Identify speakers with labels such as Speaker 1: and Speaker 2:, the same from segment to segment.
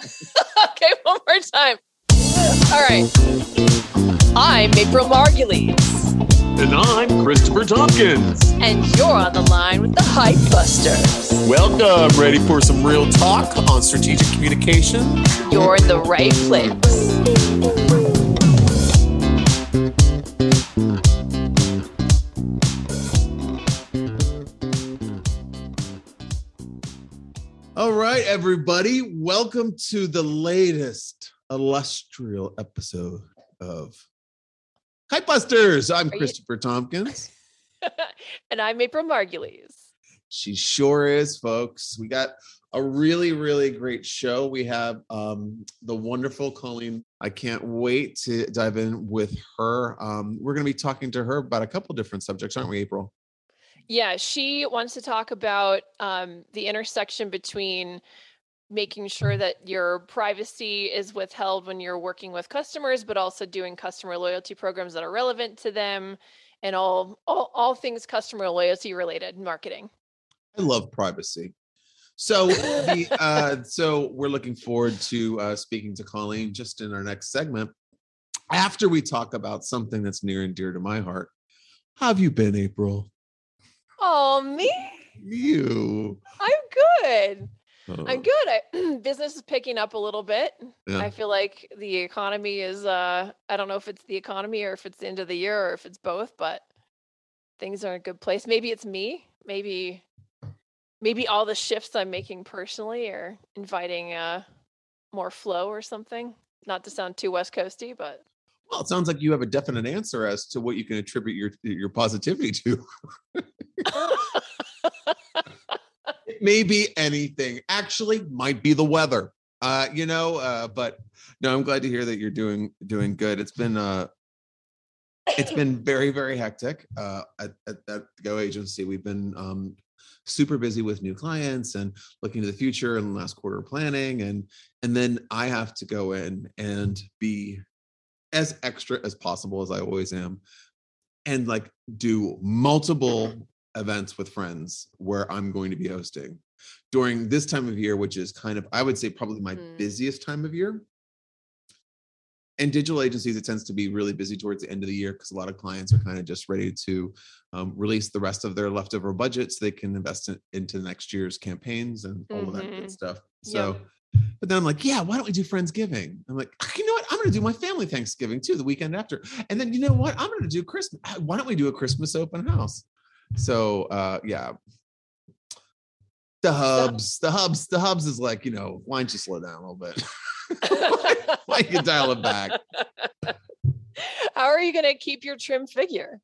Speaker 1: okay, one more time. All right. I'm April Margulies.
Speaker 2: And I'm Christopher Tompkins.
Speaker 1: And you're on the line with the Hype Busters.
Speaker 3: Welcome. Ready for some real talk on strategic communication?
Speaker 1: You're in the right place.
Speaker 3: Everybody. Welcome to the latest illustrious episode of Hype Busters. I'm
Speaker 1: Are you-
Speaker 3: Christopher Tompkins.
Speaker 1: and I'm April Margulies.
Speaker 3: She sure is, folks. We got a really, really great show. We have um, the wonderful Colleen. I can't wait to dive in with her. Um, we're going to be talking to her about a couple different subjects, aren't we, April?
Speaker 1: Yeah, she wants to talk about um, the intersection between making sure that your privacy is withheld when you're working with customers, but also doing customer loyalty programs that are relevant to them and all all, all things customer loyalty related marketing.
Speaker 3: I love privacy. So, the, uh, so we're looking forward to uh, speaking to Colleen just in our next segment. After we talk about something that's near and dear to my heart, how have you been, April?
Speaker 1: Oh, me?
Speaker 3: You.
Speaker 1: I'm good. I'm good. I, business is picking up a little bit.
Speaker 3: Yeah.
Speaker 1: I feel like the economy is uh I don't know if it's the economy or if it's the end of the year or if it's both, but things are in a good place. Maybe it's me. Maybe maybe all the shifts I'm making personally are inviting uh more flow or something. Not to sound too west coasty, but
Speaker 3: Well, it sounds like you have a definite answer as to what you can attribute your your positivity to. it may be anything. Actually, might be the weather. Uh, you know, uh, but no, I'm glad to hear that you're doing doing good. It's been uh it's been very, very hectic uh at, at that Go agency. We've been um super busy with new clients and looking to the future and last quarter planning and and then I have to go in and be as extra as possible as I always am and like do multiple events with friends where I'm going to be hosting during this time of year, which is kind of, I would say, probably my
Speaker 1: Mm.
Speaker 3: busiest time of year. And digital agencies, it tends to be really busy towards the end of the year because a lot of clients are kind of just ready to um, release the rest of their leftover budget so they can invest in, into next year's campaigns and all of that good stuff.
Speaker 1: Yep.
Speaker 3: So, but then I'm like, yeah, why don't we do Friendsgiving? I'm like, "Ah, you know what? I'm going to do my family Thanksgiving too, the weekend after. And then, you know what? I'm going to do Christmas. Why don't we do a Christmas open house? So, uh, yeah. The hubs, the hubs, the hubs is like, you know, why don't you slow down a little bit? why you dial it back?
Speaker 1: How are you going to keep your trim figure?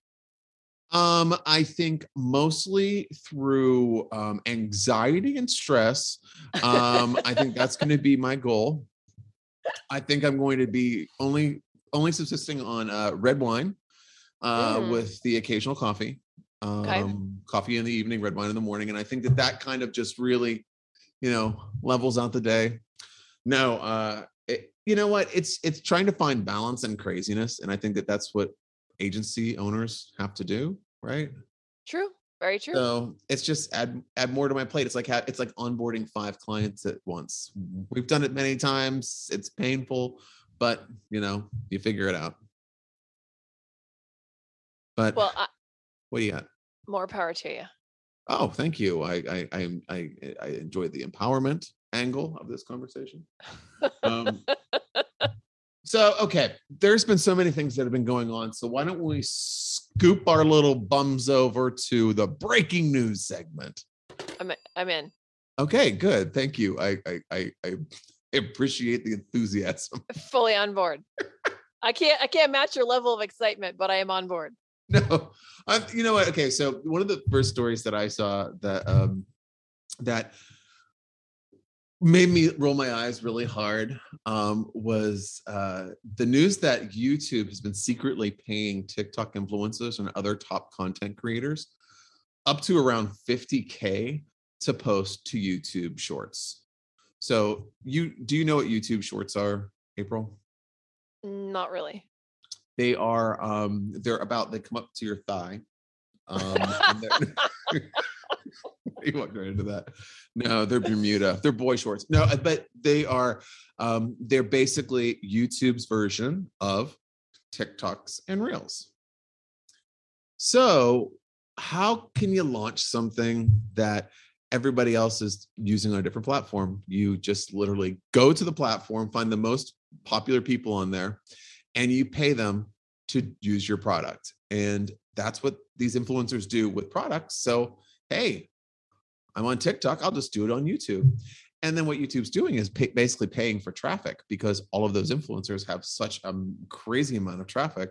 Speaker 3: Um, I think mostly through um, anxiety and stress. Um, I think that's going to be my goal. I think I'm going to be only only subsisting on uh, red wine uh,
Speaker 1: Mm.
Speaker 3: with the occasional coffee. Um, Coffee in the evening, red wine in the morning, and I think that that kind of just really, you know, levels out the day. No, uh, it, you know what? It's it's trying to find balance and craziness, and I think that that's what agency owners have to do, right?
Speaker 1: True. Very true.
Speaker 3: So it's just add add more to my plate. It's like ha- it's like onboarding five clients at once. We've done it many times. It's painful, but you know, you figure it out. But
Speaker 1: well, I,
Speaker 3: what do you got?
Speaker 1: More power to you.
Speaker 3: Oh, thank you. I I I I, I enjoyed the empowerment angle of this conversation. Um, so okay, there's been so many things that have been going on. So why don't we scoop our little bums over to the breaking news segment?
Speaker 1: I'm I'm in.
Speaker 3: Okay, good. Thank you. I I I, I appreciate the enthusiasm.
Speaker 1: Fully on board. I can't I can't match your level of excitement, but I am on board.
Speaker 3: No, I'm, you know what? Okay, so one of the first stories that I saw that um that made me roll my eyes really hard um was uh the news that YouTube has been secretly paying TikTok influencers and other top content creators up to around 50k to post to YouTube shorts. So you do you know what YouTube shorts are, April?
Speaker 1: Not really.
Speaker 3: They are um they're about they come up to your thigh. Um you walked right into that. No, they're Bermuda. They're boy shorts. No, uh, but they are. Um, they're basically YouTube's version of TikToks and Reels. So, how can you launch something that everybody else is using on a different platform? You just literally go to the platform, find the most popular people on there, and you pay them to use your product. And that's what these influencers do with products. So, hey, I'm on TikTok, I'll just do it on YouTube. And then what YouTube's doing is pay, basically paying for traffic because all of those influencers have such a crazy amount of traffic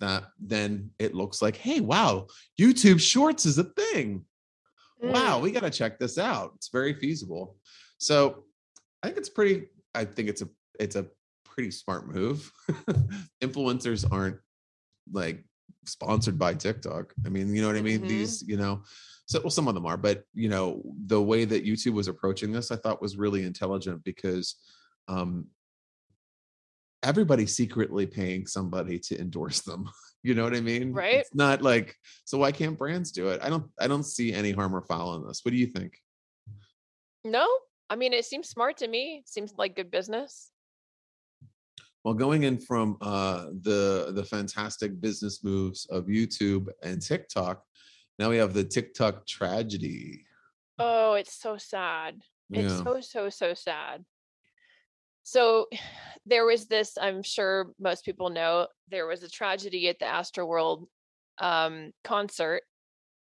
Speaker 3: that then it looks like, hey, wow, YouTube Shorts is a thing. Wow,
Speaker 1: Mm.
Speaker 3: we got to check this out. It's very feasible. So I think it's pretty. I think it's a it's a pretty smart move. Influencers aren't like sponsored by TikTok. I mean, you know what I mean?
Speaker 1: Mhm.
Speaker 3: These, you know, so well, some of them are, but you know, the way that YouTube was approaching this, I thought was really intelligent because um everybody's secretly paying somebody to endorse them. You know what I mean?
Speaker 1: Right.
Speaker 3: It's not like so why can't brands do it? I don't I don't see any harm or foul in this. What do you think?
Speaker 1: No, I mean it seems smart to me. It seems like good business.
Speaker 3: Well, going in from uh, the the fantastic business moves of YouTube and TikTok, now we have the TikTok tragedy.
Speaker 1: Oh, it's so sad. It's so so so sad. So there was this, I'm sure most people know, there was a tragedy at the Astroworld um concert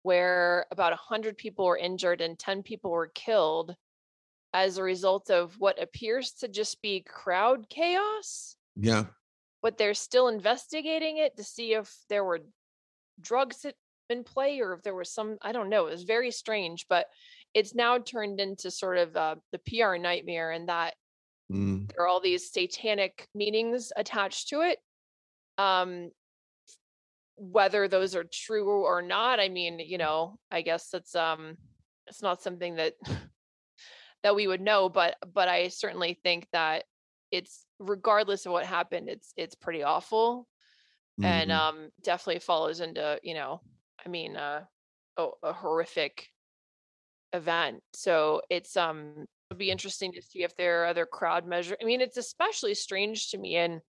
Speaker 1: where about 100 people were injured and 10 people were killed as a result of what appears to just be crowd chaos,
Speaker 3: Yeah.
Speaker 1: but they're still investigating it to see if there were drugs in play or if there was some I don't know. It was very strange, but it's now turned into sort of uh, the PR nightmare and that
Speaker 3: Mm.
Speaker 1: there are all these satanic meanings attached to it. Um, whether those are true or not, I mean, you know, I guess it's um, it's not something that that we would know, but but I certainly think that it's regardless of what happened, it's it's pretty awful and
Speaker 3: Mhm.
Speaker 1: um definitely follows into you know i mean uh a, a horrific event so it's um it'll be interesting to see if there are other crowd measure i mean it's especially strange to me in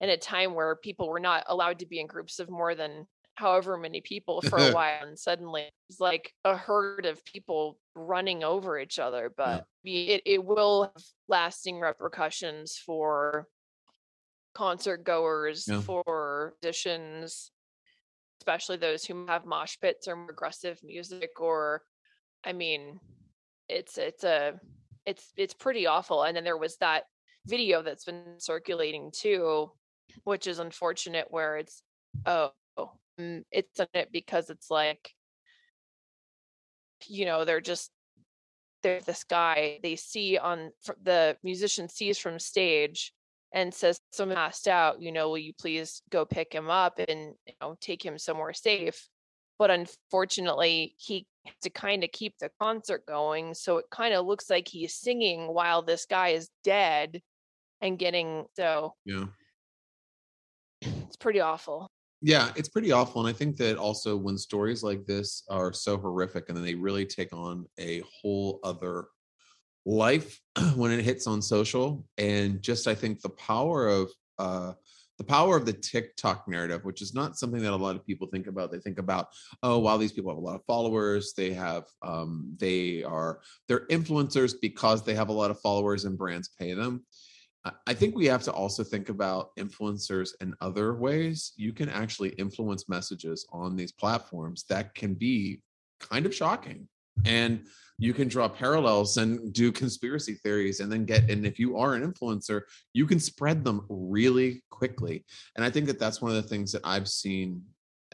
Speaker 1: in a time where people were not allowed to be in groups of more than however many people for a while and suddenly it's like a herd of people running over each other but be- it, it will have lasting repercussions for concert goers
Speaker 3: Yeah.
Speaker 1: for musicians especially those who have mosh pits or more aggressive music or i mean it's it's a it's it's pretty awful and then there was that video that's been circulating too which is unfortunate where it's oh Um, it's in it because it's like you know they're just they're this guy they see on the musician sees from stage and says someone passed out you know will you please go pick him up and you know take him somewhere safe but unfortunately he has to kind of keep the concert going so it kind of looks like he's singing while this guy is dead and getting so
Speaker 3: Yeah.
Speaker 1: it's pretty awful
Speaker 3: Yeah, it's pretty awful. And I think that also when stories like this are so horrific and then they really take on a whole other life when it hits on social. And just I think the power of uh the power of the TikTok narrative, which is not something that a lot of people think about. They think about, oh, wow, these people have a lot of followers. They have, um, they are, they're influencers because they have a lot of followers and brands pay them. I- think we have to also think about influencers in other ways. You can actually influence messages on these platforms that can be kind of shocking. And you can draw parallels and do conspiracy theories and then get, and if you are an influencer, you can spread them really quickly. And I think that that's one of the things that I've seen.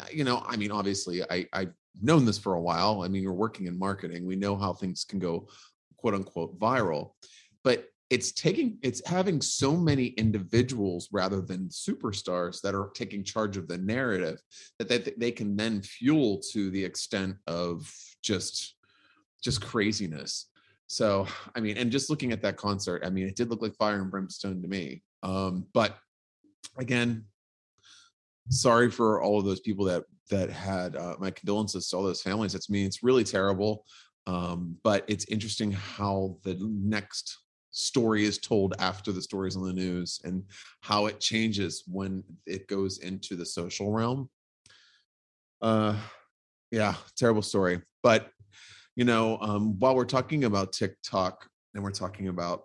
Speaker 3: uh, You know, I mean, obviously, I, I've known this for a while. I mean, you're working in marketing, we know how things can go quote unquote viral. But it's taking it's having so many individuals rather than superstars that are taking charge of the narrative that they, they can then fuel to the extent of just just craziness. So i mean and just looking at that concert i mean it did look like fire and brimstone to me. Um but again sorry for all of those people that that had uh, my condolences to all those families. It's me it's really terrible. Um, but it's interesting how the next story is told after the stories on the news and how it changes when it goes into the social realm. Uh, yeah, terrible story. But you know, um, while we're talking about TikTok and we're talking about,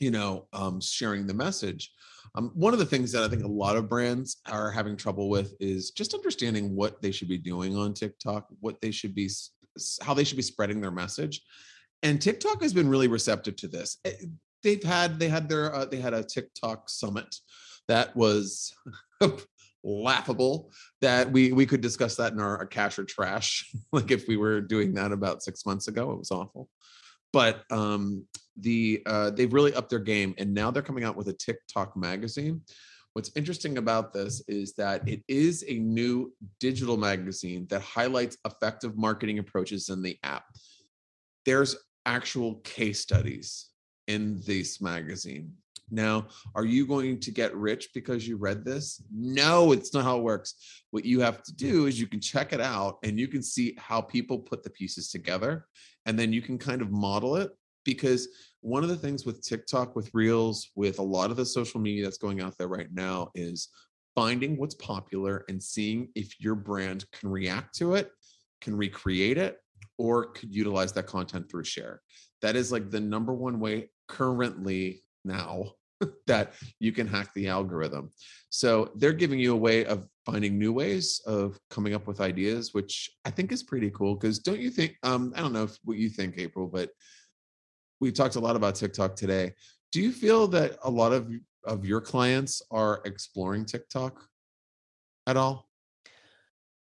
Speaker 3: you know, um, sharing the message, um, one of the things that I think a lot of brands are having trouble with is just understanding what they should be doing on TikTok, what they should be, how they should be spreading their message. And TikTok has been really receptive to this. Eh, they've had they had their uh, they had a TikTok summit that was laughable that we we could discuss that in our, our cash or trash. Like if we were doing that about six months ago it was awful. But um the uh they've really upped their game and now they're coming out with a tiktok magazine. What's interesting about this is that it is a new digital magazine that highlights effective marketing approaches in the app. There's actual case studies in this magazine now, are you going to get rich because you read this? No, it's not how it works. What you have to do is you can check it out and you can see how people put the pieces together. And then you can kind of model it because one of the things with TikTok, with Reels, with a lot of the social media that's going out there right now is finding what's popular and seeing if your brand can react to it, can recreate it, or could utilize that content through share. That is like the number one way currently now that you can hack the algorithm. So they're giving you a way of finding new ways of coming up with ideas, which I think is pretty cool. Because don't you think? Um, I don't know what you think, April, but we talked a lot about TikTok today. Do you feel that a lot of of your clients are exploring TikTok at all?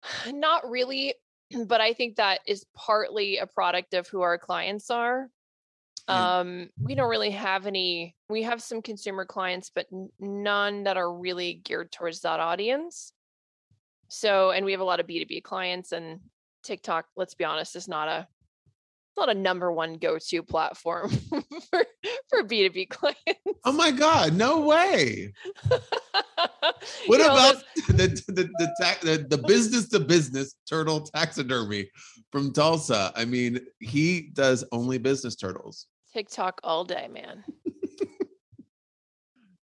Speaker 1: Not really, but I think that is partly a product of who our clients are. Um we don't really have any we have some consumer clients but none that are really geared towards that audience. So and we have a lot of b2b clients and tiktok let's be honest is not a not a number one go-to platform for for b2b clients
Speaker 3: oh my god no way what you about know, the the the, the the business to business turtle taxidermy from Tulsa. I mean, he does only business turtles.
Speaker 1: TikTok all day, man.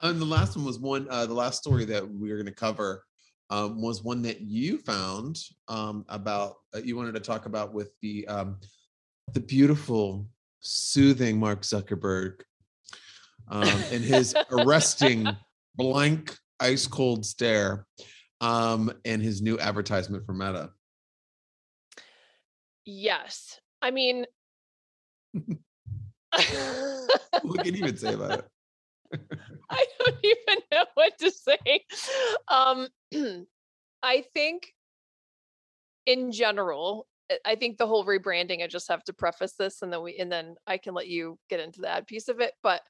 Speaker 3: and the last one was one. Uh, the last story that we were going to cover um, was one that you found um, about. Uh, you wanted to talk about with the um, the beautiful, soothing Mark Zuckerberg um, and his arresting blank ice cold stare um, and his new advertisement for Meta.
Speaker 1: Yes. I mean,
Speaker 3: what can you even say about
Speaker 1: it? I don't even know what to say. Um, I think in general, I think the whole rebranding, I just have to preface this and then we and then I can let you get into that piece of it. But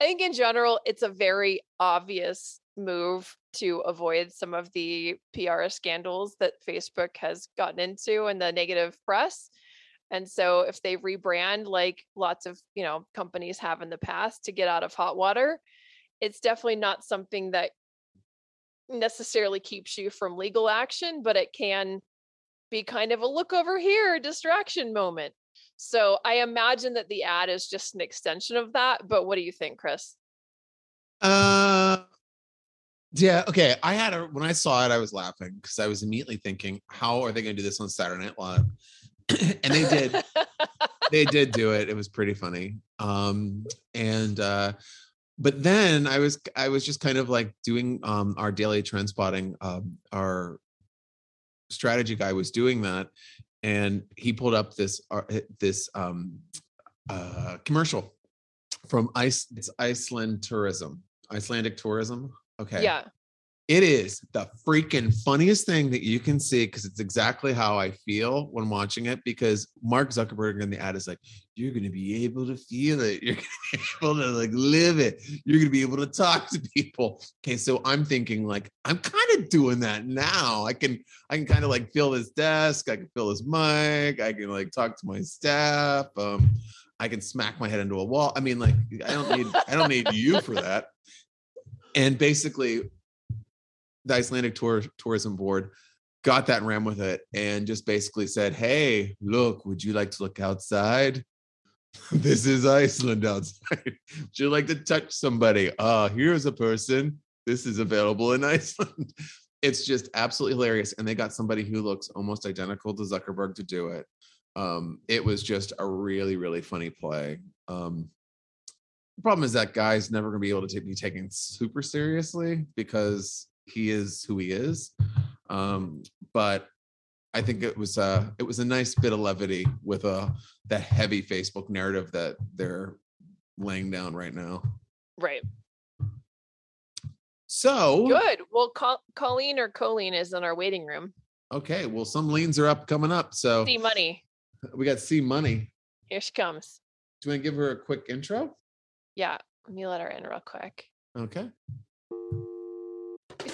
Speaker 1: I think in general, it's a very obvious move to avoid some of the PR scandals that Facebook has gotten into and the negative press. And so if they rebrand like lots of, you know, companies have in the past to get out of hot water, it's definitely not something that necessarily keeps you from legal action, but it can be kind of a look over here distraction moment. So I imagine that the ad is just an extension of that. But what do you think, Chris?
Speaker 3: Uh yeah, okay. I had a when I saw it, I was laughing because I was immediately thinking, how are they going to do this on Saturday Night Live? and they did they did do it it was pretty funny um and uh but then i was i was just kind of like doing um our daily trend spotting um our strategy guy was doing that and he pulled up this uh, this um uh commercial from ice it's iceland tourism icelandic tourism? Okay.
Speaker 1: Yeah
Speaker 3: it is the freaking funniest thing that you can see because it's exactly how I feel when watching it. Because Mark Zuckerberg in the ad is like, you're going to be able to feel it. You're going to be able to like live it. You're going to be able to talk to people. Okay, so I'm thinking like I'm kind of doing that now. I can I can kind of like feel this desk. I can feel this mic. I can like talk to my staff. Um, I can smack my head into a wall. I mean, like I don't need I don't need you for that. And basically the Icelandic Tour, Tourism Board got that and ran with it and just basically said, Hey, look, would you like to look outside? this is Iceland outside. would you like to touch somebody? Ah, here's a person. This is available in Iceland. It's just absolutely hilarious. And they got somebody who looks almost identical to Zuckerberg to do it. Um, it was just a really, really funny play. Um, the problem is that guy's never going to be able to be taken super seriously because he is who he is. Um, but I think it was a it was a nice bit of levity with a the heavy Facebook narrative that they're laying down right now.
Speaker 1: Right.
Speaker 3: So
Speaker 1: Good. Well, Col- Colleen or Colleen is in our waiting room.
Speaker 3: okay, well some leans are up coming up. So
Speaker 1: See money.
Speaker 3: we got C money.
Speaker 1: Here she comes.
Speaker 3: Do you want to give her a quick intro?
Speaker 1: Yeah. Let me let her in real quick.
Speaker 3: Okay.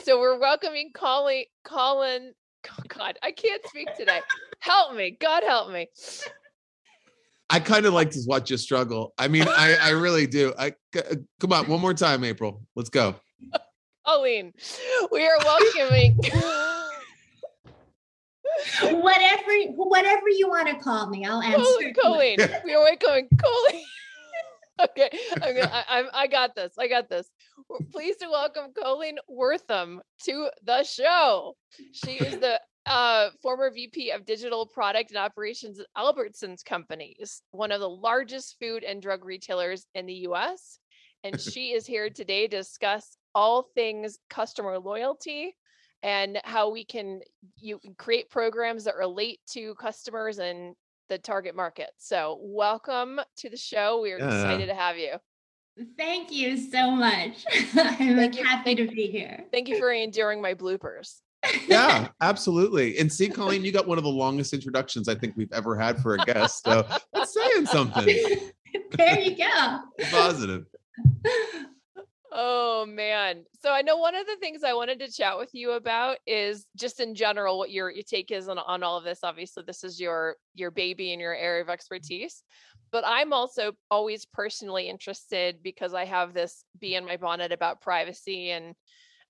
Speaker 1: So we're welcoming Colleen. Colin. Oh God, I can't speak today. Help me, God help me.
Speaker 3: I kind of like to watch you struggle. I mean, I, I really do. I c- uh, come on, one more time, April. Let's go.
Speaker 1: Colleen, we are welcoming.
Speaker 4: whatever whatever you want to call me i'll answer
Speaker 1: Colleen. Colleen. We are welcoming Colleen. Okay, I'm gonna, I, I, I got this. I got this. We're pleased to welcome Colleen Wortham to the show. She is the uh, former VP of Digital Product and Operations at Albertsons Companies, one of the largest food and drug retailers in the U.S. And she is here today to discuss all things customer loyalty and how we can you create programs that relate to customers and the target market. So, welcome to the show. We are
Speaker 3: Yeah.
Speaker 1: excited to have you.
Speaker 4: thank you so much i'm
Speaker 1: Thank you-
Speaker 4: happy
Speaker 1: thank-
Speaker 4: to be here
Speaker 1: Thank you for enduring my bloopers.
Speaker 3: Yeah, absolutely. And see, Colleen, you got one of the longest introductions I think we've ever had for a guest. So that's saying something
Speaker 4: there you go
Speaker 3: positive.
Speaker 1: Oh man. So I know one of the things I wanted to chat with you about is just in general what your your take is on, on all of this. Obviously, this is your your baby and your area of expertise. But I'm also always personally interested because I have this bee in my bonnet about privacy and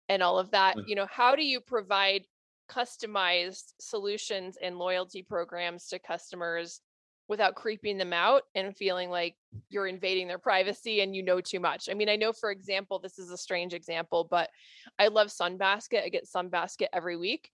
Speaker 1: and all of that.
Speaker 3: Mm.
Speaker 1: You know, how do you provide customized solutions and loyalty programs to customers without creeping them out and feeling like you're invading their privacy and you know too much. I mean, I know for example, this is a strange example, but I love Sunbasket. I get Sunbasket every week.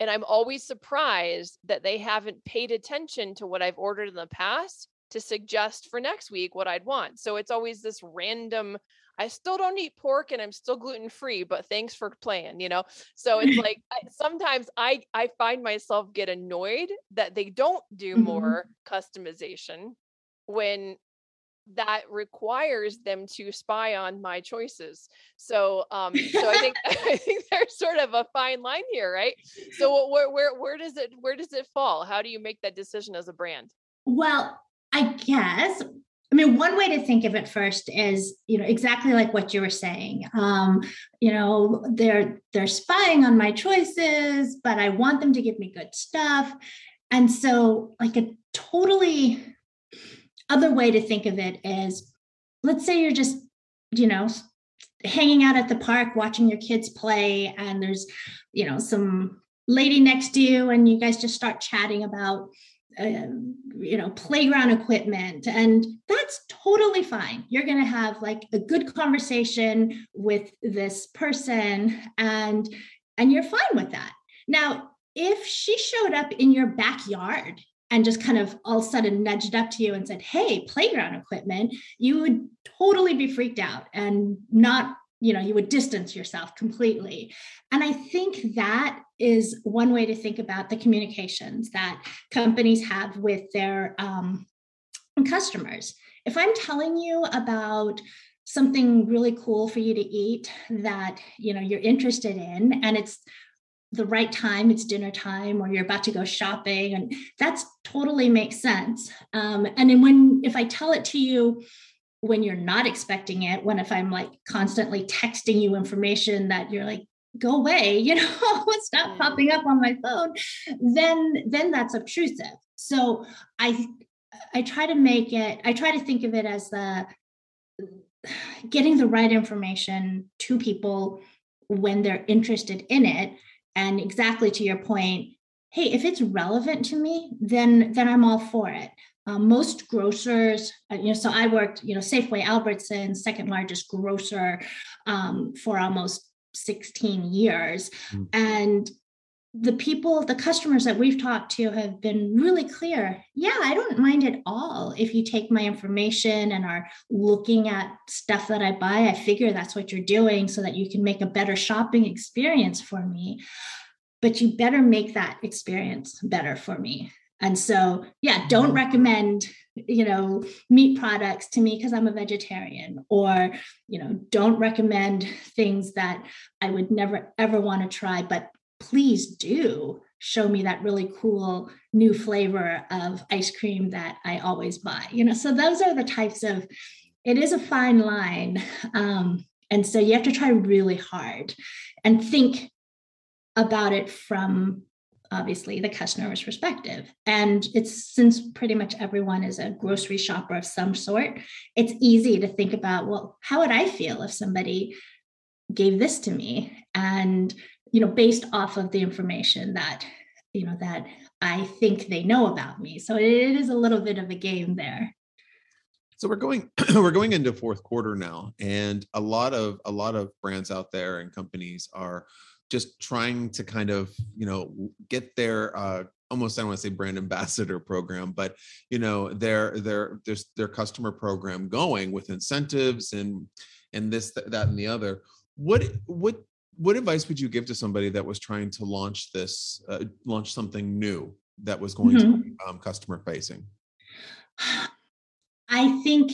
Speaker 1: And I'm always surprised that they haven't paid attention to what I've ordered in the past to suggest for next week what I'd want. So it's always this random I still don't eat pork and I'm still gluten free, but thanks for playing, you know? So it's like I, sometimes I I find myself get annoyed that they don't do
Speaker 4: Mhm.
Speaker 1: more customization when that requires them to spy on my choices. So um so I think I think there's sort of a fine line here, right? So where where where does it where does it fall? How do you make that decision as a brand?
Speaker 4: well i guess i mean one way to think of it first is you know exactly like what you were saying. Um you know they're they're spying on my choices but i want them to give me good stuff. And so like a totally other way to think of it is let's say you're just you know hanging out at the park watching your kids play and there's you know some lady next to you and you guys just start chatting about you know playground equipment and that's totally fine. You're going to have like a good conversation with this person and and you're fine with that. Now if she showed up in your backyard and just kind of all of a sudden nudged up to you and said hey playground equipment you would totally be freaked out and not you know you would distance yourself completely. And i think that is one way to think about the communications that companies have with their um, customers. If i'm telling you about something really cool for you to eat that you know you're interested in and it's the right time it's dinner time or you're about to go shopping and that's totally makes sense. Um, and then when if i tell it to you when you're not expecting it when if i'm like constantly texting you information that you're like go away you know stop
Speaker 1: Mm.
Speaker 4: popping up on my phone then then that's obtrusive. So i i try to make it i try to think of it as the getting the right information to people when they're interested in it. And exactly to your point hey if it's relevant to me then then i'm all for it. Um, most grocers uh, you know so i worked you know safeway albertson second largest grocer um, for almost 16 years mm-hmm. and the people, the customers that we've talked to have been really clear. Yeah, I don't mind at all if you take my information and are looking at stuff that I buy. I figure that's what you're doing so that you can make a better shopping experience for me. But you better make that experience better for me. And so, yeah, don't mm-hmm. recommend, you know, meat products to me because I'm a vegetarian, or, you know, don't recommend things that I would never ever want to try, but please do show me that really cool new flavor of ice cream that I always buy. You know, so those are the types of, it is a fine line. Um, and so you have to try really hard and think about it from obviously the customer's perspective. And it's since pretty much everyone is a grocery shopper of some sort, it's easy to think about, well, how would I feel if somebody gave this to me? And you know based off of the information that you know that i think they know about me so it is a little bit of a game there
Speaker 3: so we're going we're going into fourth quarter now and a lot of a lot of brands out there and companies are just trying to kind of you know get their uh almost I don't want to say brand ambassador program, but you know their their their their customer program going with incentives and and this that and the other. What what what advice would you give to somebody that was trying to launch this uh, launch something new that was going mm-hmm. to be um, customer facing
Speaker 4: i think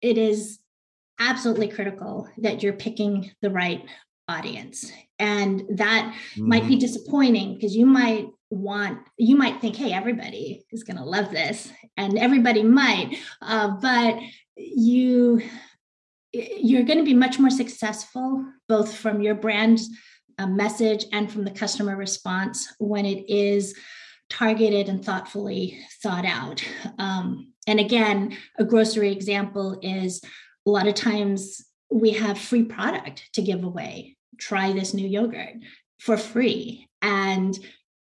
Speaker 4: it is absolutely critical that you're picking the right audience and that mm-hmm. might be mm-hmm. disappointing because you might want you might think hey everybody is going to love this and everybody might uh, but you you're going to be much more successful both from your brand uh, message and from the customer response when it is targeted and thoughtfully thought out. Um, and again, a grocery example is a lot of times we have free product to give away. Try this new yogurt for free. And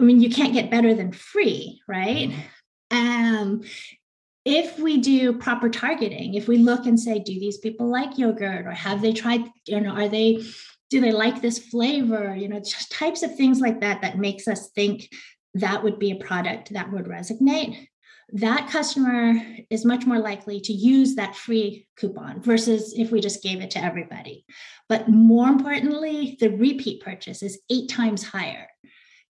Speaker 4: I mean, you can't get better than free, right? Mm-hmm. Um, if we do proper targeting, if we look and say, do these people like yogurt or have they tried, you know, are they, do they like this flavor? You know, just types of things like that that makes us think that would be a product that would resonate. That customer is much more likely to use that free coupon versus if we just gave it to everybody. But more importantly, the repeat purchase is eight times higher.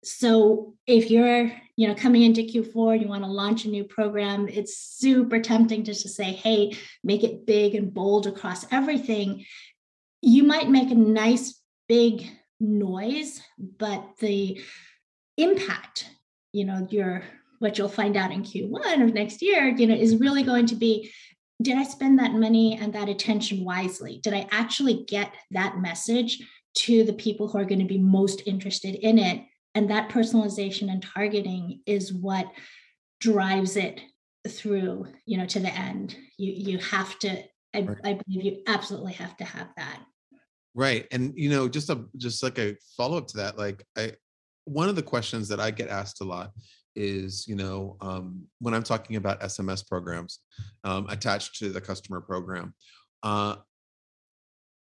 Speaker 4: So if you're, you know, coming into Q4, you want to launch a new program, it's super tempting to just to say, hey, make it big and bold across everything. You might make a nice big noise, but the impact, you know, your what you'll find out in Q1 of next year, you know, is really going to be did I spend that money and that attention wisely? Did I actually get that message to the people who are going to be most interested in it? and that personalization and targeting is what drives it through you know to the end you you have to I, right. I believe you absolutely have to have that
Speaker 3: right and you know just a just like a follow-up to that like i one of the questions that i get asked a lot is you know um, when i'm talking about sms programs um, attached to the customer program uh,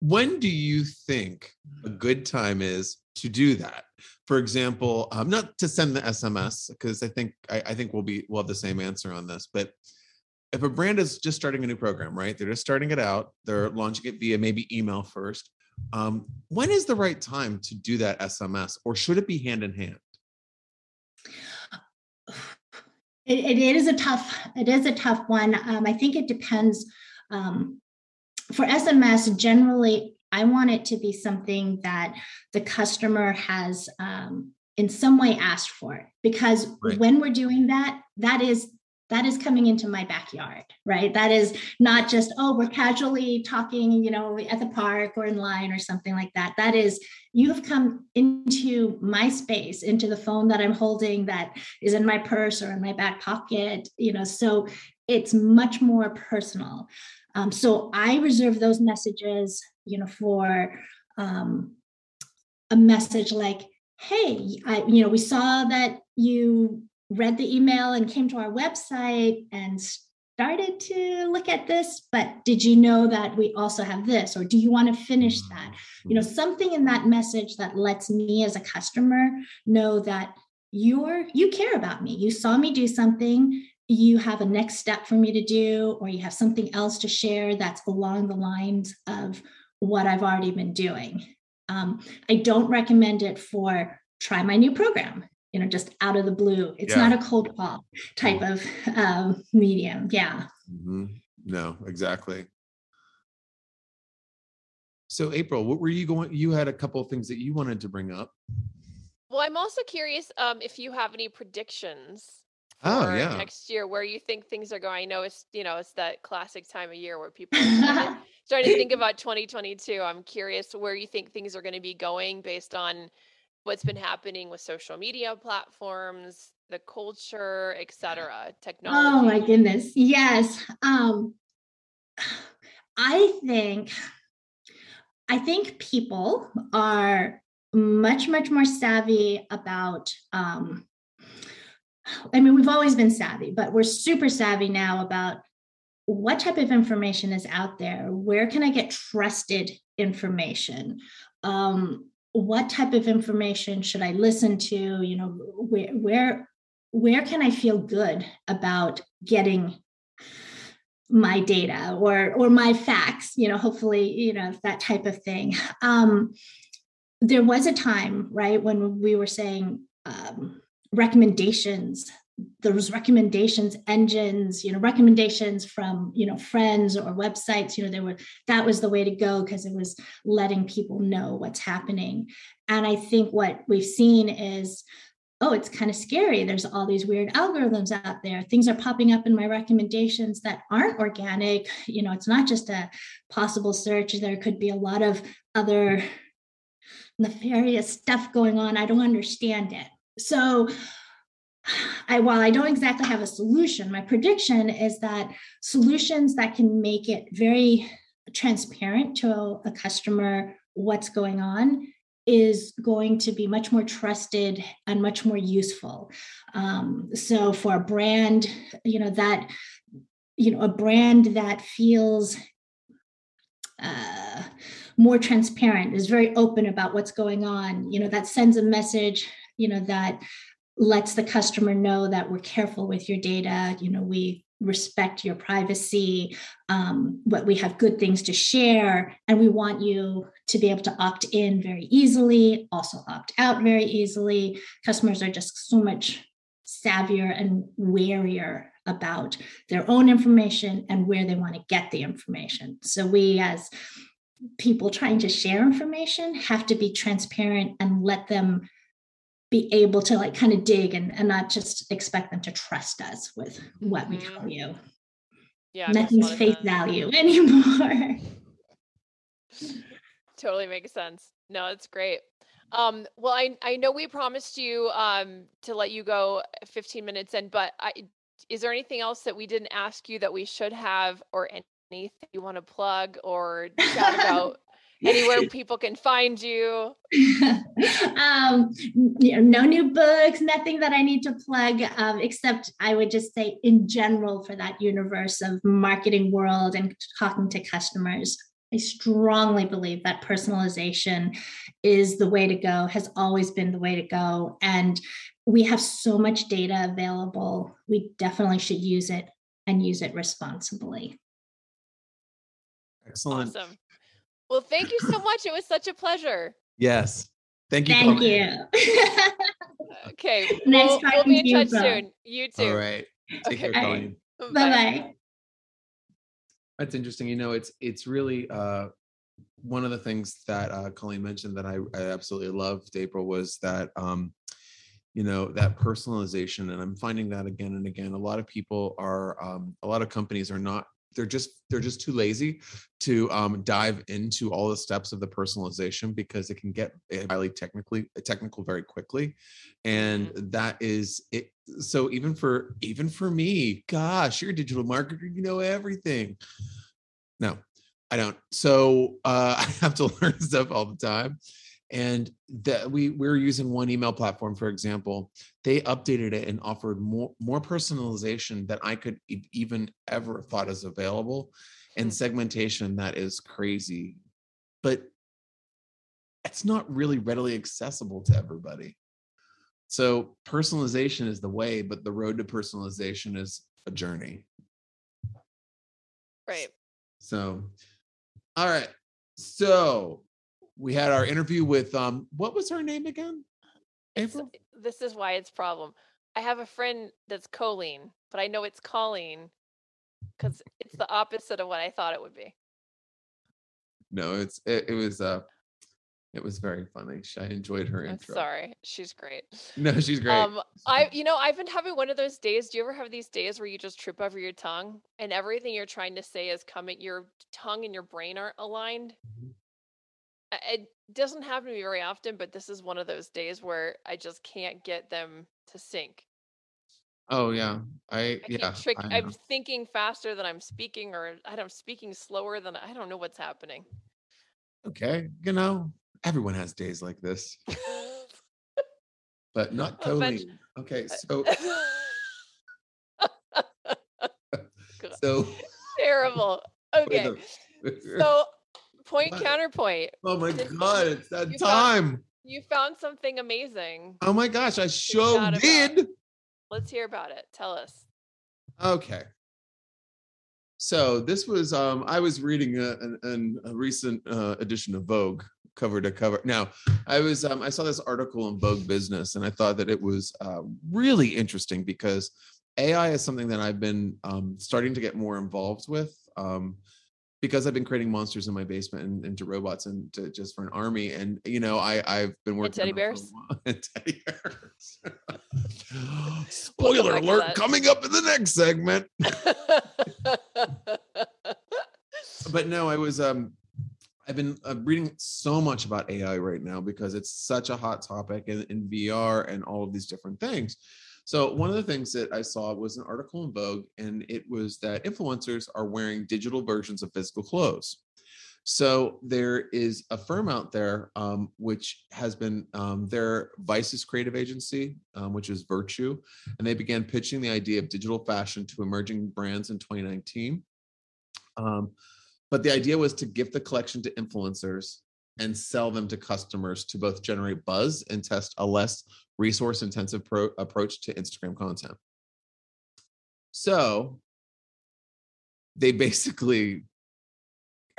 Speaker 3: when do you think a good time is to do that? For example um, not to send the sms because i think I, I, think we'll be we'll have the same answer on this but if a brand is just starting a new program right they're just starting it out they're launching it via maybe email first um, when is the right time to do that sms or should it be hand in hand
Speaker 4: it, it is a tough it is a tough one um, i think it depends um, for sms generally I want it to be something that the customer has um, in some way asked for because right. when we're doing that, that is that is coming into my backyard right? That is not just oh we're casually talking you know at the park or in line or something like that. That is you have come into my space into the phone that i'm holding that is in my purse or in my back pocket you know? So it's much more personal. Um, so I reserve those messages, you know, for um, a message like, hey, I, you know, we saw that you read the email and came to our website and started to look at this, but did you know that we also have this? Or do you want to finish that? You know, something in that message that lets me as a customer know that you're you care about me. You saw me do something, you have a next step for me to do, or you have something else to share that's along the lines of what I've already been doing. Um, I don't recommend it for try my new program you know, just out of the blue. It's yeah. not a cold call type of um, medium. Yeah.
Speaker 3: Mm-hmm. No, exactly. So, April, what were you going? You had a couple of things that you wanted to bring up.
Speaker 1: Well, I'm also curious um, if you have any predictions.
Speaker 3: Oh yeah.
Speaker 1: Next year, where you think things are going? I know it's you know it's that classic time of year where people are starting to think about 2022. I'm curious where you think things are going to be going based on what's been happening with social media platforms, the culture, etc., technology.
Speaker 4: Oh my goodness. Yes. Um I think I think people are much much more savvy about um I mean we've always been savvy, but we're super savvy now about what type of information is out there where can i get trusted information um, what type of information should i listen to? You know where where where can i feel good about getting my data or or my facts? You know hopefully you know that type of thing. Um there was a time right when we were saying um recommendations those recommendations engines you know recommendations from you know friends or websites you know there were that was the way to go because it was letting people know what's happening. And i think what we've seen is oh it's kind of scary. There's all these weird algorithms out there. Things are popping up in my recommendations that aren't organic. You know it's not just a possible search. There could be a lot of other nefarious stuff going on. I don't understand it. So I, while I don't exactly have a solution, my prediction is that solutions that can make it very transparent to a, customer what's going on is going to be much more trusted and much more useful. Um, so for a brand, you know, that, you know, a brand that feels uh, more transparent, is very open about what's going on, you know, that sends a message, you know, that lets the customer know that we're careful with your data you know we respect your privacy um, but we have good things to share and we want you to be able to opt in very easily also opt out very easily. Customers are just so much savvier and warier about their own information and where they want to get the information. So we as people trying to share information have to be transparent and let them be able to like kind of dig and, and not just expect them to trust us with what mm-hmm. we tell you.
Speaker 1: Yeah.
Speaker 4: Nothing's face value anymore.
Speaker 1: totally makes sense. No, it's great. Um, well, I, I know we promised you um, to let you go 15 minutes in, but I, is there anything else that we didn't ask you that we should have or anything you want to plug or chat about anywhere people can find you?
Speaker 4: um, you know, no new books, nothing that I need to plug, um, except I would just say in general for that universe of marketing world and talking to customers. I strongly believe that personalization is the way to go, has always been the way to go. And we have so much data available. We definitely should use it and use it responsibly.
Speaker 3: Excellent.
Speaker 1: Awesome. Well, thank you so much. It was such a pleasure.
Speaker 3: Yes. Thank you.
Speaker 4: Thank you.
Speaker 1: okay. Nice we'll, we'll be in touch bro. soon. You too.
Speaker 3: All right. Take okay. care, Colleen.
Speaker 4: Bye bye.
Speaker 3: That's interesting. You know, it's it's really uh one of the things that uh Colleen mentioned that I, I absolutely loved, April, was that um you know that personalization and i'm finding that again and again a lot of people are um, a lot of companies are not they're just they're just too lazy to um, dive into all the steps of the personalization because it can get eh, highly technically technical very quickly. And mm-hmm. that is it so even for even for me gosh you're a digital marketer you know everything. No i don't. So uh, i have to learn stuff all the time and that we we're using one email platform for example they updated it and offered more more personalization that i could e- even ever thought is available and
Speaker 1: Hmm.
Speaker 3: segmentation that is crazy but it's not really readily accessible to everybody so personalization is the way but the road to personalization is a journey
Speaker 1: Right.
Speaker 3: so all right so we had our interview with um what was her name again april
Speaker 1: this is why it's problem. I have a friend that's Colleen, but I know it's Colleen because it's the opposite of what I thought it would be.
Speaker 3: no it's it, it was uh it was very funny i enjoyed her
Speaker 1: I'm
Speaker 3: intro
Speaker 1: sorry. She's great.
Speaker 3: no she's great
Speaker 1: Um, I you know I've been having one of those days. Do you ever have these days where you just trip over your tongue and everything you're trying to say is coming? Your tongue and your brain aren't aligned.
Speaker 3: Mhm.
Speaker 1: It doesn't happen to me very often, but this is one of those days where I just can't get them to sync.
Speaker 3: oh yeah i
Speaker 1: I
Speaker 3: yeah
Speaker 1: trick.
Speaker 3: I
Speaker 1: I'm thinking faster than I'm speaking, or I don't- I'm speaking slower than I don't know what's happening.
Speaker 3: okay you know everyone has days like this but not Colleen. okay so so
Speaker 1: Terrible. Okay, so point
Speaker 3: What?
Speaker 1: counterpoint.
Speaker 3: oh my
Speaker 1: this-
Speaker 3: god it's that
Speaker 1: you found-
Speaker 3: time
Speaker 1: You found something amazing.
Speaker 3: oh my gosh i sure
Speaker 1: forgot about
Speaker 3: did
Speaker 1: Let's hear about it. Tell us.
Speaker 3: Okay. So this was um I was reading a, an, a recent uh, edition of Vogue cover to cover. Now I was um I saw this article in Vogue Business and I thought that it was uh, really interesting because AI is something that I've been um, starting to get more involved with. Um, because I've been creating monsters in my basement and into robots and to, just for an army. And you know, I I've been working
Speaker 1: teddy
Speaker 3: on that for a
Speaker 1: bears?
Speaker 3: and teddy bears.
Speaker 1: We'll
Speaker 3: Spoiler
Speaker 1: to
Speaker 3: alert! Coming up in the next segment. but no, I was um I've been uh, reading so much about AI right now because it's such a hot topic in, in VR and all of these different things. So one of the things that I saw was an article in Vogue, and it was that influencers are wearing digital versions of physical clothes. So there is a firm out there um, which has been um, their Vice's creative agency, um, which is Virtue, and they began pitching the idea of digital fashion to emerging brands in 2019. Um, but the idea was to gift the collection to influencers and sell them to customers to both generate buzz and test a less resource intensive pro- approach to Instagram content. So they basically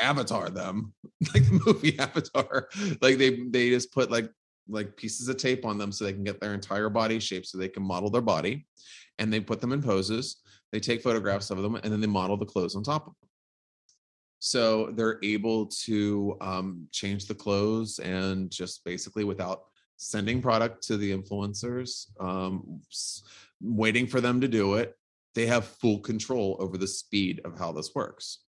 Speaker 3: avatar them like the movie avatar. Like they they just put like like pieces of tape on them so they can get their entire body shape so they can model their body and they put them in poses. They take photographs of them and then they model the clothes on top of them so they're able to um, change the clothes and just basically without sending product to the influencers um, waiting for them to do it they have full control over the speed of how this works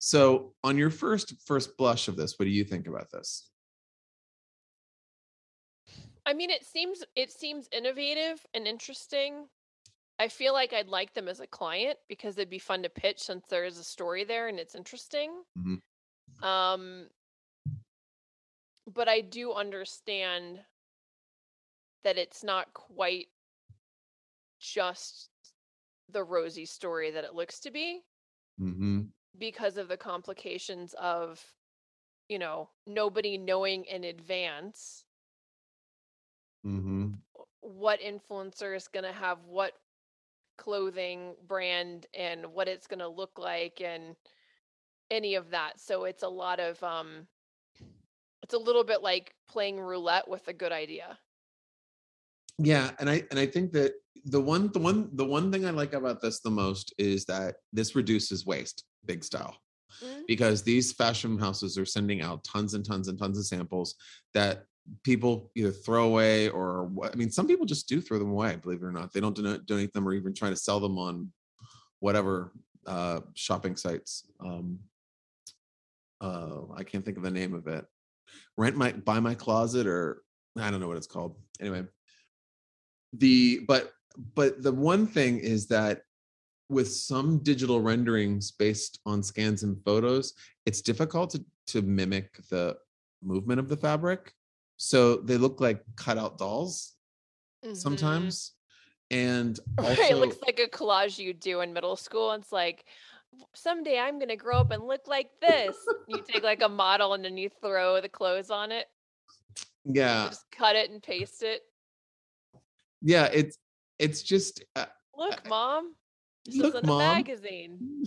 Speaker 3: so on your first first blush of this what do you think about this
Speaker 1: I mean, it seems it seems innovative and interesting. I feel like I'd like them as a client because it'd be fun to pitch since there is a story there and it's interesting.
Speaker 3: Mhm.
Speaker 1: Um, but I do understand that it's not quite just the rosy story that it looks to be
Speaker 3: hmm
Speaker 1: because of the complications of you know nobody knowing in advance
Speaker 3: hmm
Speaker 1: what influencer is going to have what clothing brand and what it's going to look like and any of that so it's a lot of um it's a little bit like playing roulette with a good idea
Speaker 3: yeah and i and i think that the one the one the one thing i like about this the most is that this reduces waste big style
Speaker 1: Mhm.
Speaker 3: because these fashion houses are sending out tons and tons and tons of samples that people either throw away or I mean, some people just do throw them away. Believe it or not, they don't donate, donate them or even try to sell them on whatever uh, shopping sites. Um, uh, I can't think of the name of it. Rent my buy my closet or I don't know what it's called. Anyway, the but but the one thing is that with some digital renderings based on scans and photos, it's difficult to, to mimic the movement of the fabric. So they look like cutout dolls
Speaker 1: Mhm.
Speaker 3: sometimes. And
Speaker 1: Right,
Speaker 3: also,
Speaker 1: it looks like a collage you do in middle school. and It's like someday I'm gonna grow up and look like this. You take like a model and then you throw the clothes on it.
Speaker 3: Yeah,
Speaker 1: just cut it and paste it.
Speaker 3: yeah, it's it's just uh,
Speaker 1: Look, mom. This
Speaker 3: look, Mom.
Speaker 1: a magazine.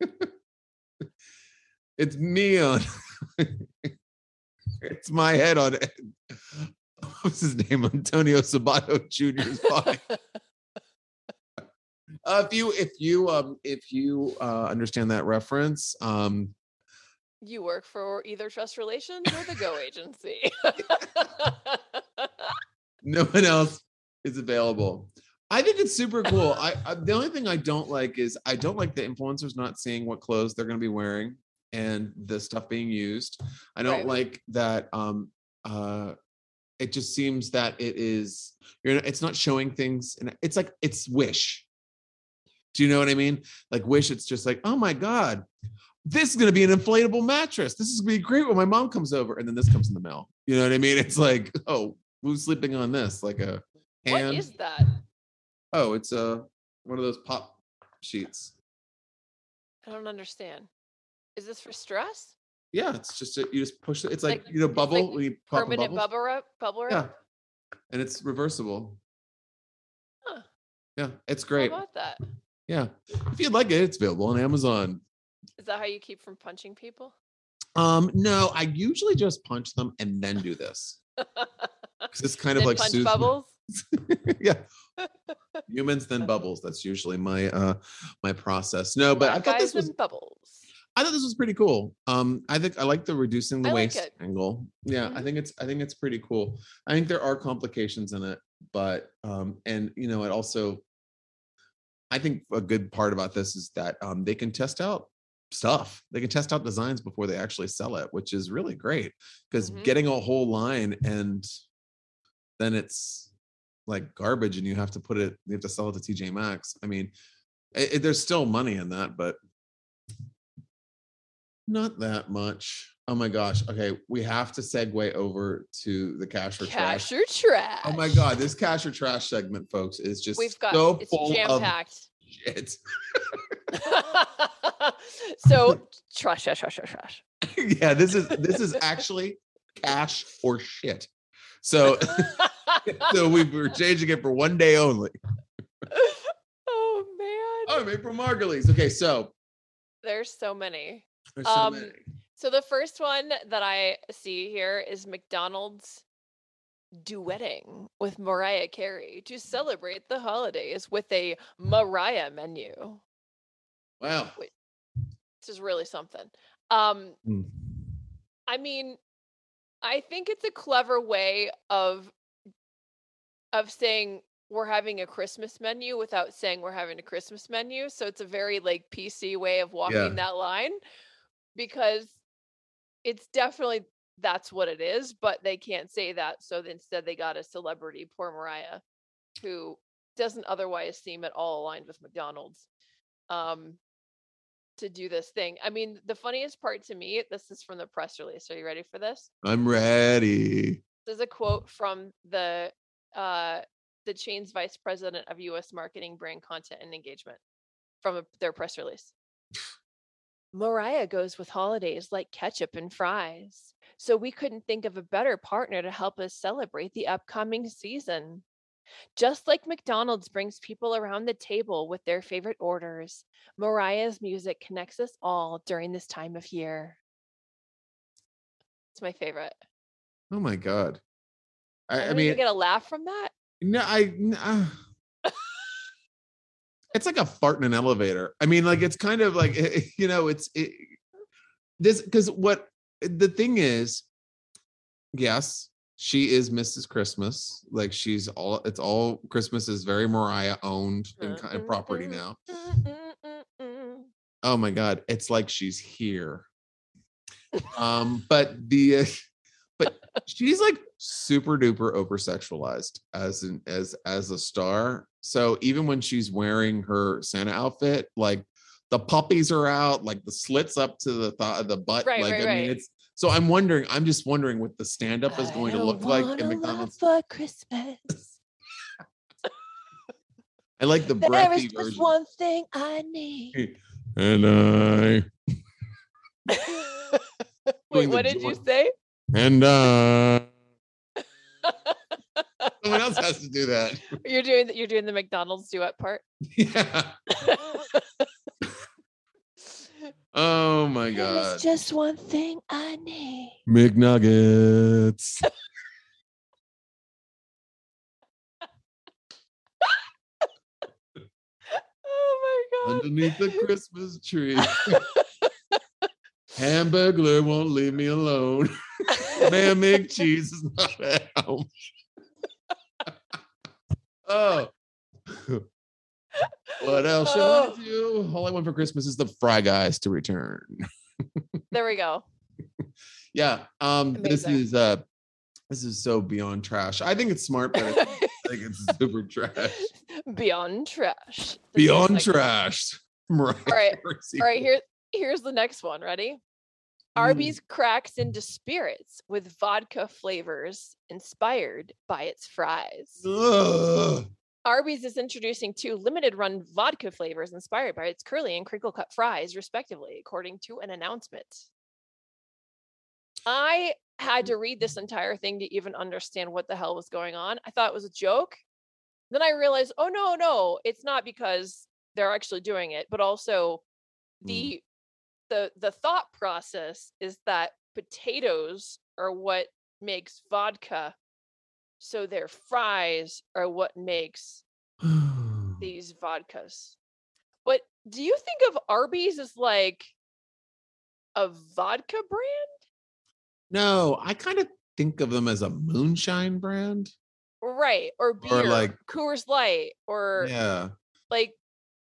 Speaker 3: it's me on it's my head on it. What's his name? Antonio Sabato Jr.'s body. Uh, if you if you um if you uh understand that reference, um
Speaker 1: You work for either Trust Relations or the Go Agency.
Speaker 3: no one else is available. I think it's super cool. I, I the only thing I don't like is I don't like the influencers not seeing what clothes they're going to be wearing and the stuff being used. I don't
Speaker 1: Right.
Speaker 3: like that. Um, uh, it just seems that it is you're. It's not showing things, and it's like it's Wish. Do you know what I mean? Like Wish, it's just like, oh my god, this is going to be an inflatable mattress. This is going to be great when my mom comes over, and then this comes in the mail. You know what I mean? It's like, oh, who's sleeping on this? Like a
Speaker 1: what
Speaker 3: hand.
Speaker 1: is that?
Speaker 3: Oh, it's uh one of those pop sheets.
Speaker 1: I don't understand. Is this for stress?
Speaker 3: Yeah, it's just a, you just push it. It's like,
Speaker 1: Like-
Speaker 3: you know bubble
Speaker 1: like
Speaker 3: when you pop
Speaker 1: Permanent
Speaker 3: bubble.
Speaker 1: bubble wrap? Bubble wrap?
Speaker 3: Yeah, and it's reversible.
Speaker 1: Huh.
Speaker 3: Yeah, it's great.
Speaker 1: How about that?
Speaker 3: Yeah, if you'd like it, it's available on Amazon.
Speaker 1: Is that how you keep from punching people?
Speaker 3: Um, no, I usually just punch them and then do this because it's kind of like
Speaker 1: punch bubbles?
Speaker 3: yeah, humans then bubbles. That's usually my uh my process. No, but I
Speaker 1: Black
Speaker 3: thought this was
Speaker 1: bubbles.
Speaker 3: I thought this was pretty cool. Um, I think I like the reducing the
Speaker 1: I like
Speaker 3: waist
Speaker 1: it.
Speaker 3: angle. Yeah, I
Speaker 1: Mhm.
Speaker 3: think it's I think it's pretty cool. I think there are complications in it, but um, and you know, it also I think a good part about this is that um they can test out stuff. They can test out designs before they actually sell it, which is really great because
Speaker 1: Mhm.
Speaker 3: getting a whole line and then it's like garbage and you have to put it you have to sell it to TJ Maxx. I mean, it, it- there's still money in that, but not that much. Oh my gosh. Okay, we have to segue over to the cash or trash.
Speaker 1: Cash or trash.
Speaker 3: Oh my god, this cash or trash segment, folks, is just
Speaker 1: We've got
Speaker 3: so
Speaker 1: it's
Speaker 3: full
Speaker 1: jam
Speaker 3: of
Speaker 1: packed.
Speaker 3: shit.
Speaker 1: so trash, trash, trash, trash, trash.
Speaker 3: yeah, this is this is actually cash or shit. So so we were changing it for one day only.
Speaker 1: oh man,
Speaker 3: Oh, April Margulies. Okay, so
Speaker 1: there's so many.
Speaker 3: There's so
Speaker 1: Um,
Speaker 3: many.
Speaker 1: So the first one that I see here is McDonald's duetting with Mariah Carey to celebrate the holidays with a Mariah menu.
Speaker 3: Wow.
Speaker 1: This is really something. Um,
Speaker 3: Mm.
Speaker 1: I mean, I think it's a clever way of of saying we're having a Christmas menu without saying we're having a Christmas menu. So it's a very like PC way of walking
Speaker 3: Yeah.
Speaker 1: that line because it's definitely that's what it is, but they can't say that. So instead they got a celebrity, poor Mariah, who doesn't otherwise seem at all aligned with McDonald's. Um to do this thing. I mean, the funniest part to me, this is from the press release. Are you ready for this?
Speaker 3: I'm ready.
Speaker 1: This is a quote from the uh the chain's vice president of US marketing, brand content and engagement from a, their press release. Mariah goes with holidays like ketchup and fries. So we couldn't think of a better partner to help us celebrate the upcoming season. Just like McDonald's brings people around the table with their favorite orders, Mariah's music connects us all during this time of year. It's my favorite.
Speaker 3: Oh my god. I, I
Speaker 1: don't
Speaker 3: mean,
Speaker 1: get a laugh from that.
Speaker 3: No, I. n- uh, it's like a fart in an elevator. I mean, like it's kind of like eh, you know, it's it, this because what the thing is, yes, she is Mrs. Christmas. Like she's all. It's all Christmas is very Mariah owned and mm, kind of mm, property mm,
Speaker 1: now.
Speaker 3: Oh my god, it's like she's here. Um, but the uh, but she's like super duper over sexualized as an as as a star. So even when she's wearing her Santa outfit, like the puppies are out, like the slits up to the thought the butt.
Speaker 1: Right,
Speaker 3: like
Speaker 1: right,
Speaker 3: I mean,
Speaker 1: right.
Speaker 3: it's So I'm wondering, I'm just wondering what the stand up is going to look like in McDonald's.
Speaker 1: for Christmas.
Speaker 3: I like the
Speaker 1: There is just
Speaker 3: version.
Speaker 1: one thing I need.
Speaker 3: And I
Speaker 1: Wait, what did you say?
Speaker 3: and I. Someone else has to do that.
Speaker 1: You're doing the, you're doing the McDonald's duet part.
Speaker 3: Yeah. Oh my god.
Speaker 1: There's just one thing I need.
Speaker 3: McNuggets.
Speaker 1: Oh my god.
Speaker 3: underneath the Christmas tree. Hamburglar won't leave me alone. Man, McCheese is not at home. Oh. What else should
Speaker 1: Oh.
Speaker 3: I do? All I want for Christmas is the Fry Guys to return.
Speaker 1: There we go.
Speaker 3: Yeah. Um, this is uh this is so beyond trash. I think it's smart, but I think it's super trash.
Speaker 1: Beyond trash. New
Speaker 3: Beyond
Speaker 1: segment.
Speaker 3: trash. Right.
Speaker 1: All right. All right, here here's the next one. Ready?
Speaker 3: Mm.
Speaker 1: Arby's cracks into spirits with vodka flavors inspired by its fries.
Speaker 3: Ugh.
Speaker 1: Arby's is introducing two limited run vodka flavors inspired by its curly and crinkle cut fries, respectively, according to an announcement. I had to read this entire thing to even understand what the hell was going on. I thought it was a joke. Then I realized, oh no, no, it's not because they're actually doing it, but also
Speaker 3: Mm.
Speaker 1: the the the thought process is that potatoes are what makes vodka so their fries are what makes these vodkas. But do you think of Arby's as like a vodka brand?
Speaker 3: No, I kind of think of them as a moonshine brand.
Speaker 1: Right. Or beer,
Speaker 3: like-
Speaker 1: Coors Light, or
Speaker 3: Yeah.
Speaker 1: like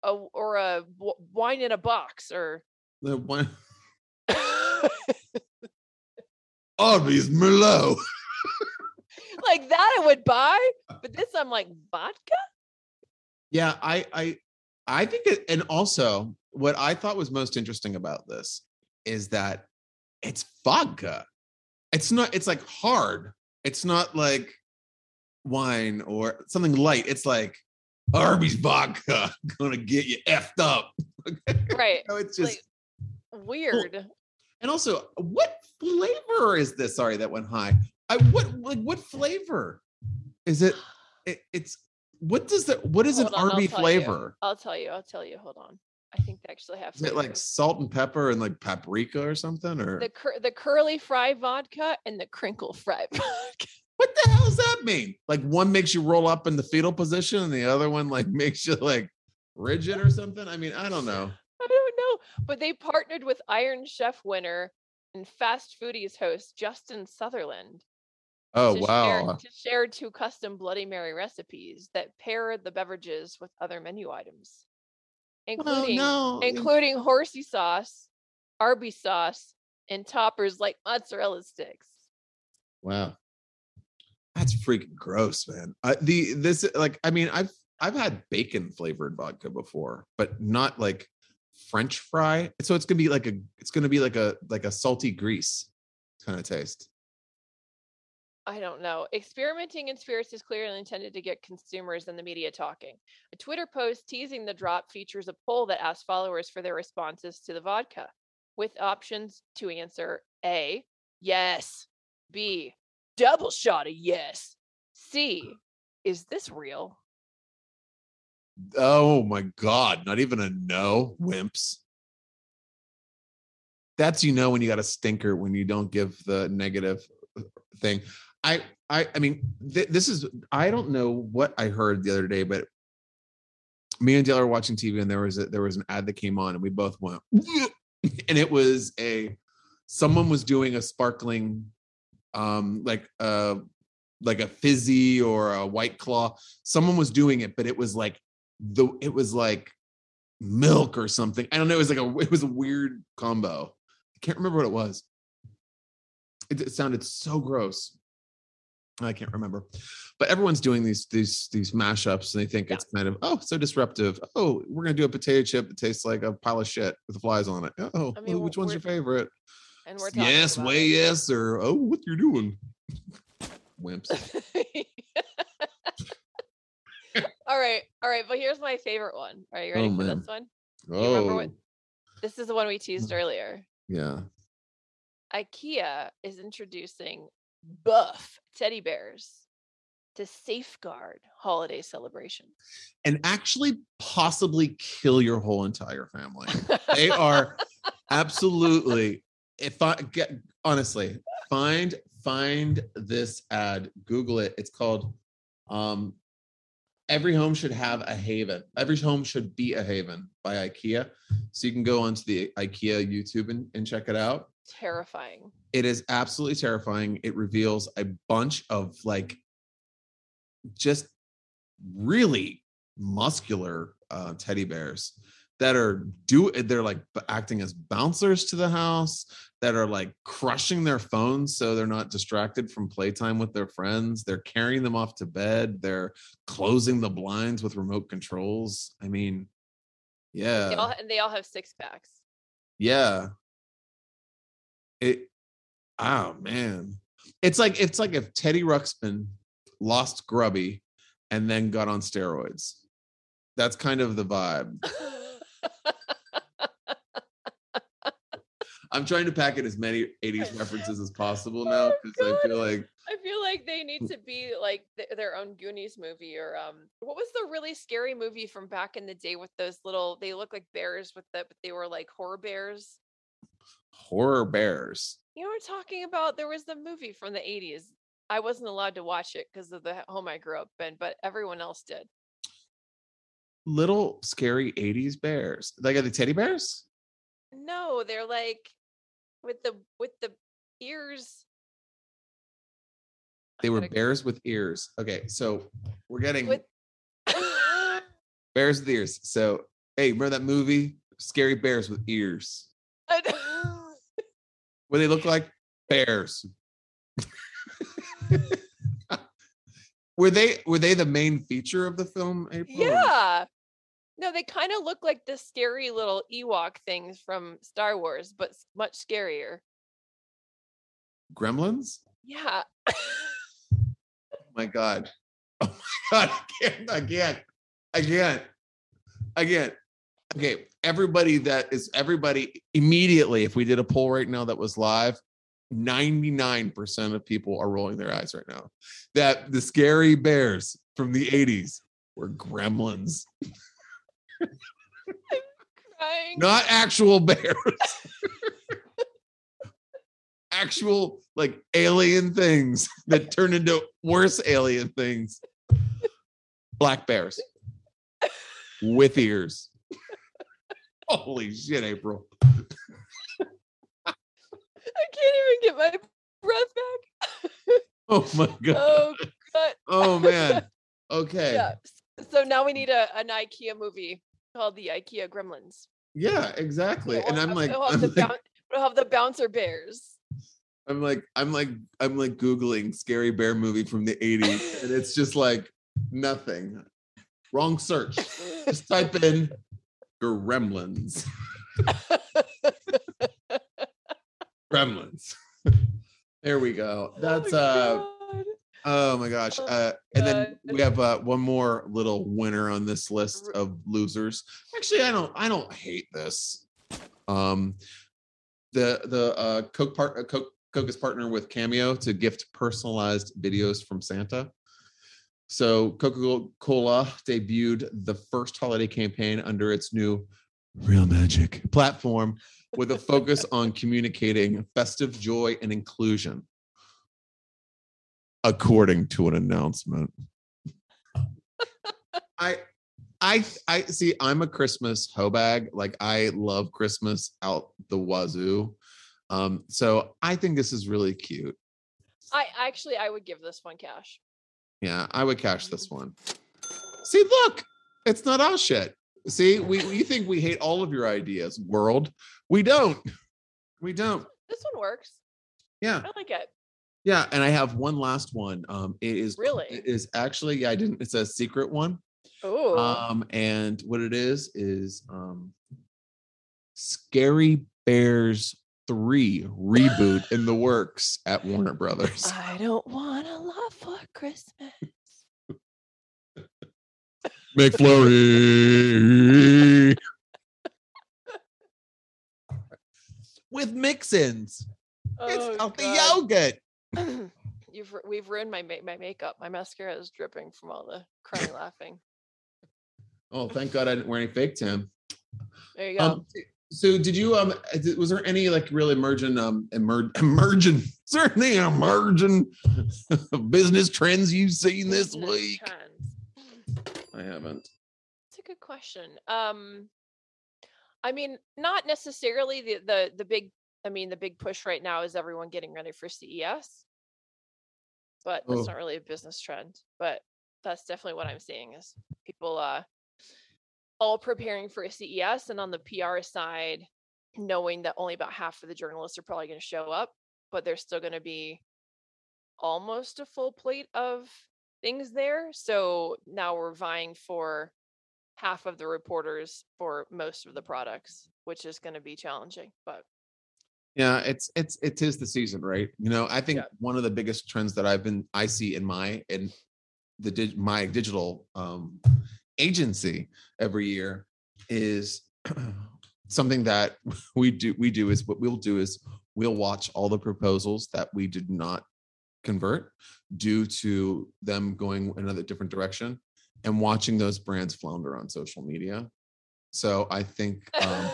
Speaker 1: a or a w- wine in a box or
Speaker 3: The one Arby's Merlot.
Speaker 1: like that I would buy. But this I'm like vodka?
Speaker 3: Yeah, I I I think it and also what I thought was most interesting about this is that it's vodka. It's not it's like hard. It's not like wine or something light. It's like Arby's vodka gonna get you effed up.
Speaker 1: Right.
Speaker 3: No, it's just
Speaker 1: like weird.
Speaker 3: and also what flavor is this? Sorry, that went high. I what like what flavor is it? it it's what does that what is
Speaker 1: Hold
Speaker 3: an
Speaker 1: on, I'll
Speaker 3: RB
Speaker 1: you.
Speaker 3: flavor?
Speaker 1: I'll tell you. I'll tell you. Hold on. I think they actually have
Speaker 3: Is it like salt and pepper and like paprika or something? Or
Speaker 1: the cur- the curly fry vodka and the crinkle fry vodka.
Speaker 3: what the hell does that mean? Like one makes you roll up in the fetal position and the other one like makes you like rigid or something? I mean, I don't know.
Speaker 1: I don't know, but they partnered with Iron Chef winner and Fast Foodies host Justin Sutherland
Speaker 3: Oh
Speaker 1: to share,
Speaker 3: wow.
Speaker 1: to share two custom Bloody Mary recipes that pair the beverages with other menu items,
Speaker 3: Oh
Speaker 1: including
Speaker 3: no.
Speaker 1: including horsey sauce, Arby's sauce, and toppers like mozzarella sticks.
Speaker 3: Wow. That's freaking gross, man. Uh, the this like I mean I've I've had bacon flavored vodka before, but not like French fry. So it's gonna be like a it's gonna be like a like a salty grease kind of taste.
Speaker 1: I don't know. Experimenting in spirits is clearly intended to get consumers and the media talking. A Twitter post teasing the drop features a poll that asks followers for their responses to the vodka, with options to answer A, yes, B, double shot of yes, C, is this real?
Speaker 3: Oh my god, not even a no, wimps. That's you know when you got a stinker when you don't give the negative uh, thing. I I I mean th- this is I don't know what I heard the other day, but me and Dale were watching TV and there was a, there was an ad that came on and we both went and it was a someone was doing a sparkling um like uh like a fizzy or a white claw someone was doing it but it was like the it was like milk or something i don't know it was like a it was a weird combo i can't remember what it was it, it sounded so gross i can't remember but everyone's doing these these these mashups and they think
Speaker 1: Yeah.
Speaker 3: it's kind of oh so disruptive oh we're gonna do a potato chip that tastes like a pile of shit with the flies on it oh
Speaker 1: I mean,
Speaker 3: oh,
Speaker 1: which
Speaker 3: one's your favorite
Speaker 1: And we're talking
Speaker 3: yes, way
Speaker 1: it.
Speaker 3: yes, or oh, what you're doing, wimps.
Speaker 1: all right, all right. But here's my favorite one. Are you ready
Speaker 3: Oh,
Speaker 1: for
Speaker 3: man.
Speaker 1: this one?
Speaker 3: Oh,
Speaker 1: what- This is the one we teased earlier.
Speaker 3: yeah.
Speaker 1: IKEA is introducing buff teddy bears to safeguard holiday celebration.
Speaker 3: and actually possibly kill your whole entire family. They are absolutely. If I get honestly, find find this ad, Google it. It's called um Every home should have a haven. Every home should be a haven by IKEA. So you can go onto the IKEA YouTube and, and check it out.
Speaker 1: terrifying.
Speaker 3: It is absolutely terrifying. It reveals a bunch of like just really muscular uh, teddy bears that are do they're like acting as bouncers to the house that are like crushing their phones so they're not distracted from playtime with their friends they're carrying them off to bed they're closing the blinds with remote controls i mean yeah
Speaker 1: They all, and they all have six packs.
Speaker 3: yeah. It oh man. It's like it's like if Teddy Ruxpin lost Grubby and then got on steroids. That's kind of the vibe. I'm trying to pack in as many 80s references as possible now
Speaker 1: Oh,
Speaker 3: because I feel like
Speaker 1: I feel like they need to be like th- their own Goonies movie or um what was the really scary movie from back in the day with those little they look like bears with the but they were like horror bears.
Speaker 3: horror bears.
Speaker 1: You know what I'm talking about? There was the movie from the 80s. I wasn't allowed to watch it because of the home I grew up in, but everyone else did.
Speaker 3: Little scary 80s bears. Like are they teddy bears?
Speaker 1: No, they're like with the with the ears.
Speaker 3: They were bears with ears. Okay, so we're getting
Speaker 1: With
Speaker 3: bears with ears. So hey, remember that movie? Scary bears with ears. What they look like? Bears. were they were they the main feature of the film? April?
Speaker 1: yeah. No, they kind of look like the scary little Ewok things from Star Wars, but much scarier.
Speaker 3: Gremlins?
Speaker 1: Yeah.
Speaker 3: Oh my god. Oh my god. I can't. I can't. I can't. I can't. Okay. Everybody that is everybody immediately, if we did a poll right now that was live, 99% of people are rolling their eyes right now. That the scary bears from the 80s were gremlins, not actual bears. actual like alien things that turn into worse alien things. Black bears with ears. Holy shit, April.
Speaker 1: I can't even get my breath back.
Speaker 3: Oh my god.
Speaker 1: oh god.
Speaker 3: Oh man. Okay.
Speaker 1: Yeah. So now we need a an IKEA movie called the IKEA Gremlins.
Speaker 3: Yeah, exactly.
Speaker 1: We'll
Speaker 3: And I'm
Speaker 1: have-
Speaker 3: like,
Speaker 1: we'll have,
Speaker 3: I'm
Speaker 1: the,
Speaker 3: like,
Speaker 1: boun- we'll have the bouncer bears.
Speaker 3: I'm like, I'm like, I'm like Googling scary bear movie from the 80s, and it's just like nothing. Wrong search. Just type in gremlins. Gremlins. there we go. That's
Speaker 1: oh
Speaker 3: uh
Speaker 1: God.
Speaker 3: oh my gosh.
Speaker 1: Oh
Speaker 3: Uh and then we have uh one more little winner on this list of losers. Actually, I don't I don't hate this. Um the the uh Coke part uh, Coke Coke is partner with Cameo to gift personalized videos from Santa. So Coca-Cola debuted the first holiday campaign under its new Real Magic platform with a focus on communicating festive joy and inclusion. According to an announcement. I I I see I'm a Christmas hoe bag. Like I love Christmas out the wazoo. Um, so I think this is really cute.
Speaker 1: I actually I would give this one cash.
Speaker 3: Yeah, I would cash this one. See, look, it's not our shit. See, we we think we hate all of your ideas, world. We don't. We don't.
Speaker 1: This one works.
Speaker 3: Yeah,
Speaker 1: I like it.
Speaker 3: yeah. And I have one last one. Um, it is
Speaker 1: Really?
Speaker 3: It is actually. Yeah, I didn't. It's a secret one.
Speaker 1: Oh,
Speaker 3: Um, and what it is is um, scary bears 3 reboot in the works at Warner Brothers.
Speaker 1: I don't want a lot for Christmas.
Speaker 3: McFlurry. With mix-ins. It's
Speaker 1: Oh,
Speaker 3: healthy
Speaker 1: God.
Speaker 3: yogurt.
Speaker 1: You've we've ruined my ma- my makeup. My mascara is dripping from all the crying laughing.
Speaker 3: Oh, thank God I didn't wear any fake tan.
Speaker 1: There you go.
Speaker 3: Um, so did you um was there any like real emergent um emer- emergent certainly emergent business trends you've seen this week?
Speaker 1: trends.
Speaker 3: I haven't.
Speaker 1: It's a good question. Um, I mean, not necessarily the the the big. I mean, the big push right now is everyone getting ready for CES, but that's
Speaker 3: Oh.
Speaker 1: not really a business trend. But that's definitely what I'm seeing is people uh all preparing for a CES, and on the PR side, knowing that only about half of the journalists are probably going to show up, but there's still going to be almost a full plate of things there. So now we're vying for half of the reporters for most of the products, which is going to be challenging. But
Speaker 3: Yeah, it's it's it is the season, right? You know, I think
Speaker 1: Yeah.
Speaker 3: one of the biggest trends that I've been I see in my in the dig, my digital um agency every year is something that we do we do is what we'll do is we'll watch all the proposals that we did not convert due to them going another different direction and watching those brands flounder on social media. So I think um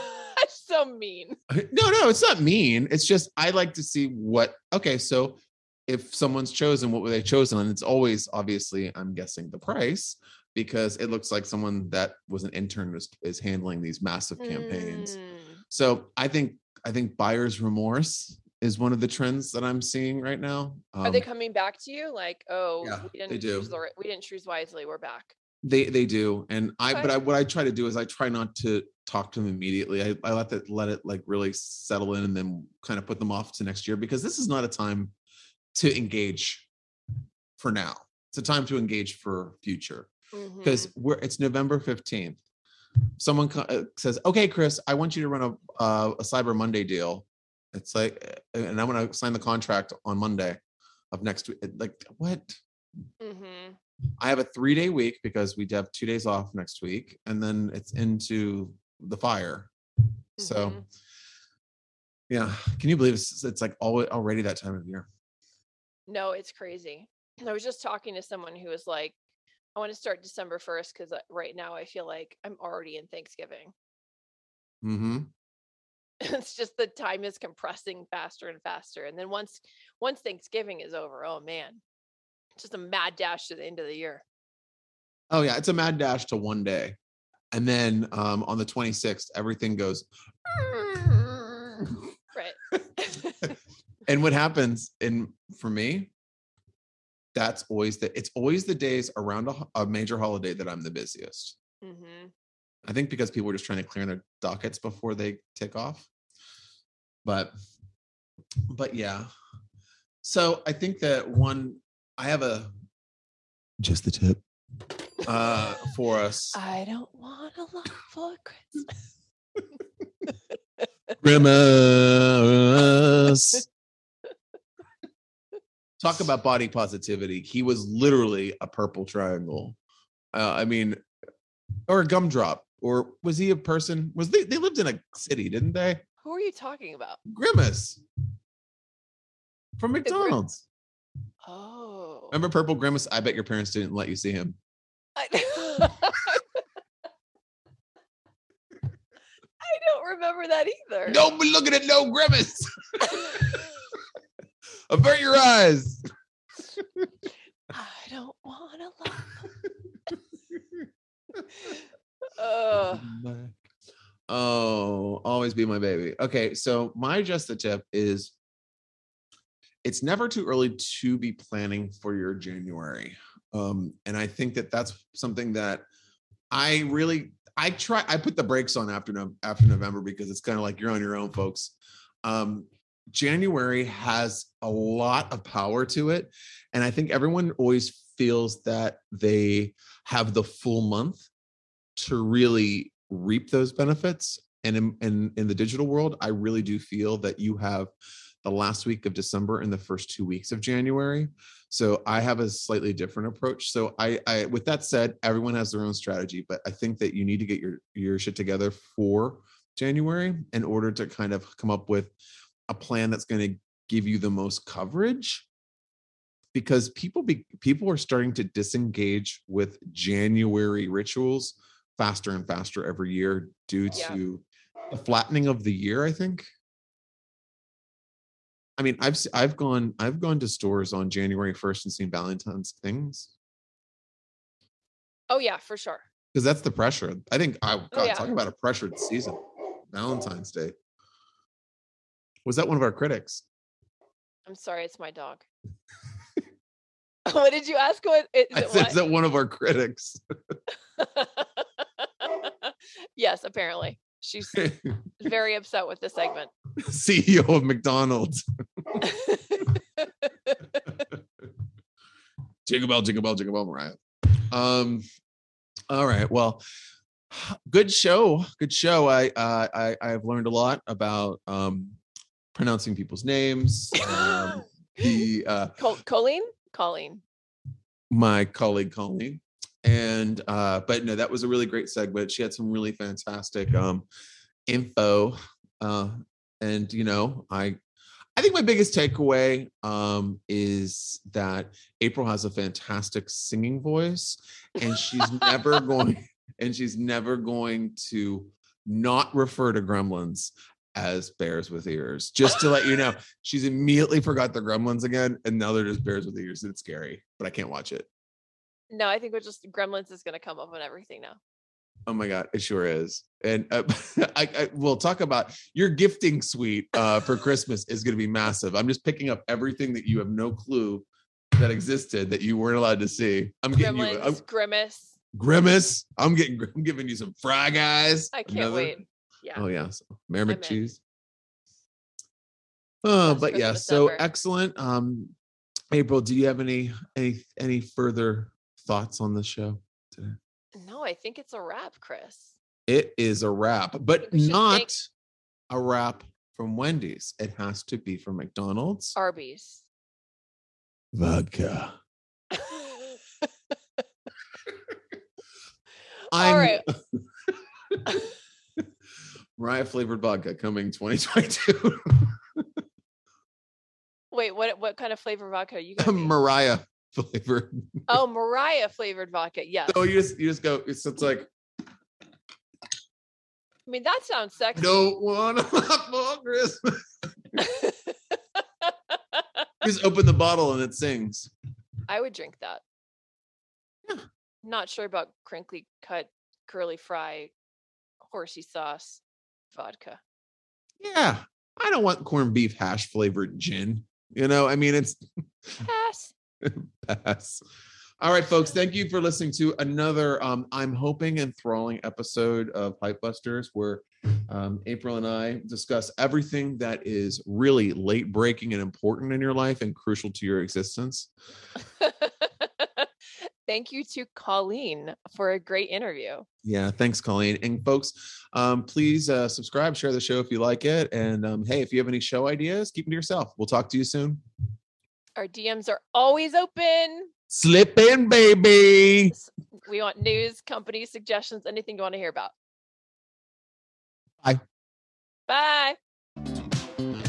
Speaker 1: so mean.
Speaker 3: no, no, it's not mean. It's just I like to see what. Okay, so if someone's chosen, what were they chosen? And it's always obviously, I'm guessing the price because it looks like someone that was an intern is, is handling these massive campaigns.
Speaker 1: Mm,
Speaker 3: So I think I think buyer's remorse is one of the trends that I'm seeing right now.
Speaker 1: Are they
Speaker 3: Um,
Speaker 1: coming back to you like, oh,
Speaker 3: yeah,
Speaker 1: we
Speaker 3: they
Speaker 1: didn't
Speaker 3: do.
Speaker 1: choose the we didn't choose wisely. We're back.
Speaker 3: They they do, and I but I what I try to do is I try not to talk to them immediately. I, I let that let it like really settle in and then kind of put them off to next year because this is not a time to engage for now. It's a time to engage for future because
Speaker 1: Mhm.
Speaker 3: we're it's November fifteenth. Someone co- uh, says, "Okay, Chris, I want you to run a uh, a Cyber Monday deal." It's like, uh, and I'm going to sign the contract on Monday of next week. Like what?
Speaker 1: Mhm.
Speaker 3: I have a three day week because we have two days off next week, and then it's into the fire. So,
Speaker 1: Mhm.
Speaker 3: yeah, can you believe it's, it's like alwa- already that time of year?
Speaker 1: No, it's crazy. I was just talking to someone who was like, I want to start December 1st because right now I feel like I'm already in Thanksgiving.
Speaker 3: Mm-hmm.
Speaker 1: it's just the time is compressing faster and faster. And then once once Thanksgiving is over, oh man, it's just a mad dash to the end of the year.
Speaker 3: Oh yeah, it's a mad dash to one day, and then um, on the 26th, everything goes.
Speaker 1: Right.
Speaker 3: and what happens in for me? That's always the it's always the days around a, a major holiday that I'm the busiest.
Speaker 1: hmm
Speaker 3: I think because people are just trying to clear their dockets before they take off. But but yeah. So I think that one I have a just the tip uh for us.
Speaker 1: I don't want a lot for Christmas.
Speaker 3: Grimace. Talk about body positivity. He was literally a purple triangle. Uh, I mean, or a gumdrop. Or was he a person? Was they they lived in a city, didn't they?
Speaker 1: Who are you talking about?
Speaker 3: Grimace from McDonald's.
Speaker 1: Oh.
Speaker 3: Remember Purple Grimace? I bet your parents didn't let you see him.
Speaker 1: I, I don't remember that either.
Speaker 3: Don't be looking at no Grimace. Avert your eyes.
Speaker 1: I don't want to lot. Oh,
Speaker 3: Oh, always be my baby. Okay, so my just a tip is it's never too early to be planning for your January. Um, and I think that that's something that I really I try I put the brakes on after no, after November because it's kind of like you're on your own, folks. Um, January has a lot of power to it, and I think everyone always feels that they have the full month to really reap those benefits and in, in in the digital world, I really do feel that you have the last week of December and the first two weeks of January. So I have a slightly different approach. So I, I with that said, everyone has their own strategy, but I think that you need to get your your shit together for January in order to kind of come up with a plan that's going to give you the most coverage because people be people are starting to disengage with January rituals faster and faster every year due
Speaker 1: Yeah.
Speaker 3: to the flattening of the year, I think. I mean, I've I've gone I've gone to stores on January 1st and seen Valentine's things
Speaker 1: Oh yeah, for sure.
Speaker 3: because that's the pressure. I think I oh, God,
Speaker 1: Oh, yeah.
Speaker 3: talk about a pressured season. Valentine's Day. Was that one of our critics?
Speaker 1: I'm sorry, it's my dog. what did you ask? What is
Speaker 3: I
Speaker 1: it
Speaker 3: said,
Speaker 1: what?
Speaker 3: is that one of our critics?
Speaker 1: yes, apparently. She's very upset with the segment.
Speaker 3: CEO of McDonald's. Jingle bell, jingle bell, jingle bell, Mariah. Um, all right. Well, good show. Good show. I uh, I I've learned a lot about um pronouncing people's names. Um, the uh
Speaker 1: Col- Colleen? Colleen.
Speaker 3: my colleague Colleen. And uh, but no, that was a really great segment. She had some really fantastic um info. Uh and you know, I I think my biggest takeaway um is that April has a fantastic singing voice and she's never going and she's never going to not refer to gremlins as bears with ears. Just to let you know, she's immediately forgot the gremlins again, and now they're just bears with ears. It's scary, but I can't watch it.
Speaker 1: No, I think we're just Gremlins is gonna come up on everything now.
Speaker 3: Oh my god, it sure is. And uh, I, I will talk about your gifting suite uh, for Christmas is going to be massive. I'm just picking up everything that you have no clue that existed that you weren't allowed to see. I'm getting you
Speaker 1: Gremlins,
Speaker 3: I'm,
Speaker 1: Grimace.
Speaker 3: grimace. I'm getting. I'm giving you some fry guys.
Speaker 1: I can't
Speaker 3: Another-
Speaker 1: wait. Yeah.
Speaker 3: Oh yeah, so
Speaker 1: in.
Speaker 3: cheese. Oh,
Speaker 1: Best
Speaker 3: but yeah, so
Speaker 1: ever.
Speaker 3: excellent. Um, April, do you have any any any further thoughts on the show today?
Speaker 1: No, I think it's a wrap, Chris.
Speaker 3: It is a wrap, but not a wrap from Wendy's. It has to be from McDonald's.
Speaker 1: Arby's.
Speaker 3: Vodka.
Speaker 1: All right.
Speaker 3: Mariah flavored vodka coming 2022.
Speaker 1: Wait, what what kind of flavor vodka are you gonna?
Speaker 3: Mariah flavored.
Speaker 1: Oh, Mariah flavored vodka. Yes.
Speaker 3: So you just you just go. It's, it's like
Speaker 1: I mean that sounds sexy.
Speaker 3: don't want to for Christmas. just open the bottle and it sings.
Speaker 1: I would drink that.
Speaker 3: Yeah.
Speaker 1: Not sure about crinkly cut curly fry horsey sauce vodka.
Speaker 3: Yeah, I don't want corned beef hash flavored gin. You know, I mean, it's
Speaker 1: Pass.
Speaker 3: pass. All right, folks. Thank you for listening to another, um, I'm hoping, and enthralling episode of Pipe Busters, where um, April and I discuss everything that is really late breaking and important in your life and crucial to your existence.
Speaker 1: Thank you to Colleen for a great interview.
Speaker 3: Yeah, thanks, Colleen. And folks, um, please uh, subscribe, share the show if you like it. And um, hey, if you have any show ideas, keep them to yourself. We'll talk to you soon.
Speaker 1: Our DMs are always open.
Speaker 3: Slip in, baby.
Speaker 1: We want news, company suggestions, anything you want to hear about.
Speaker 3: Bye.
Speaker 1: Bye.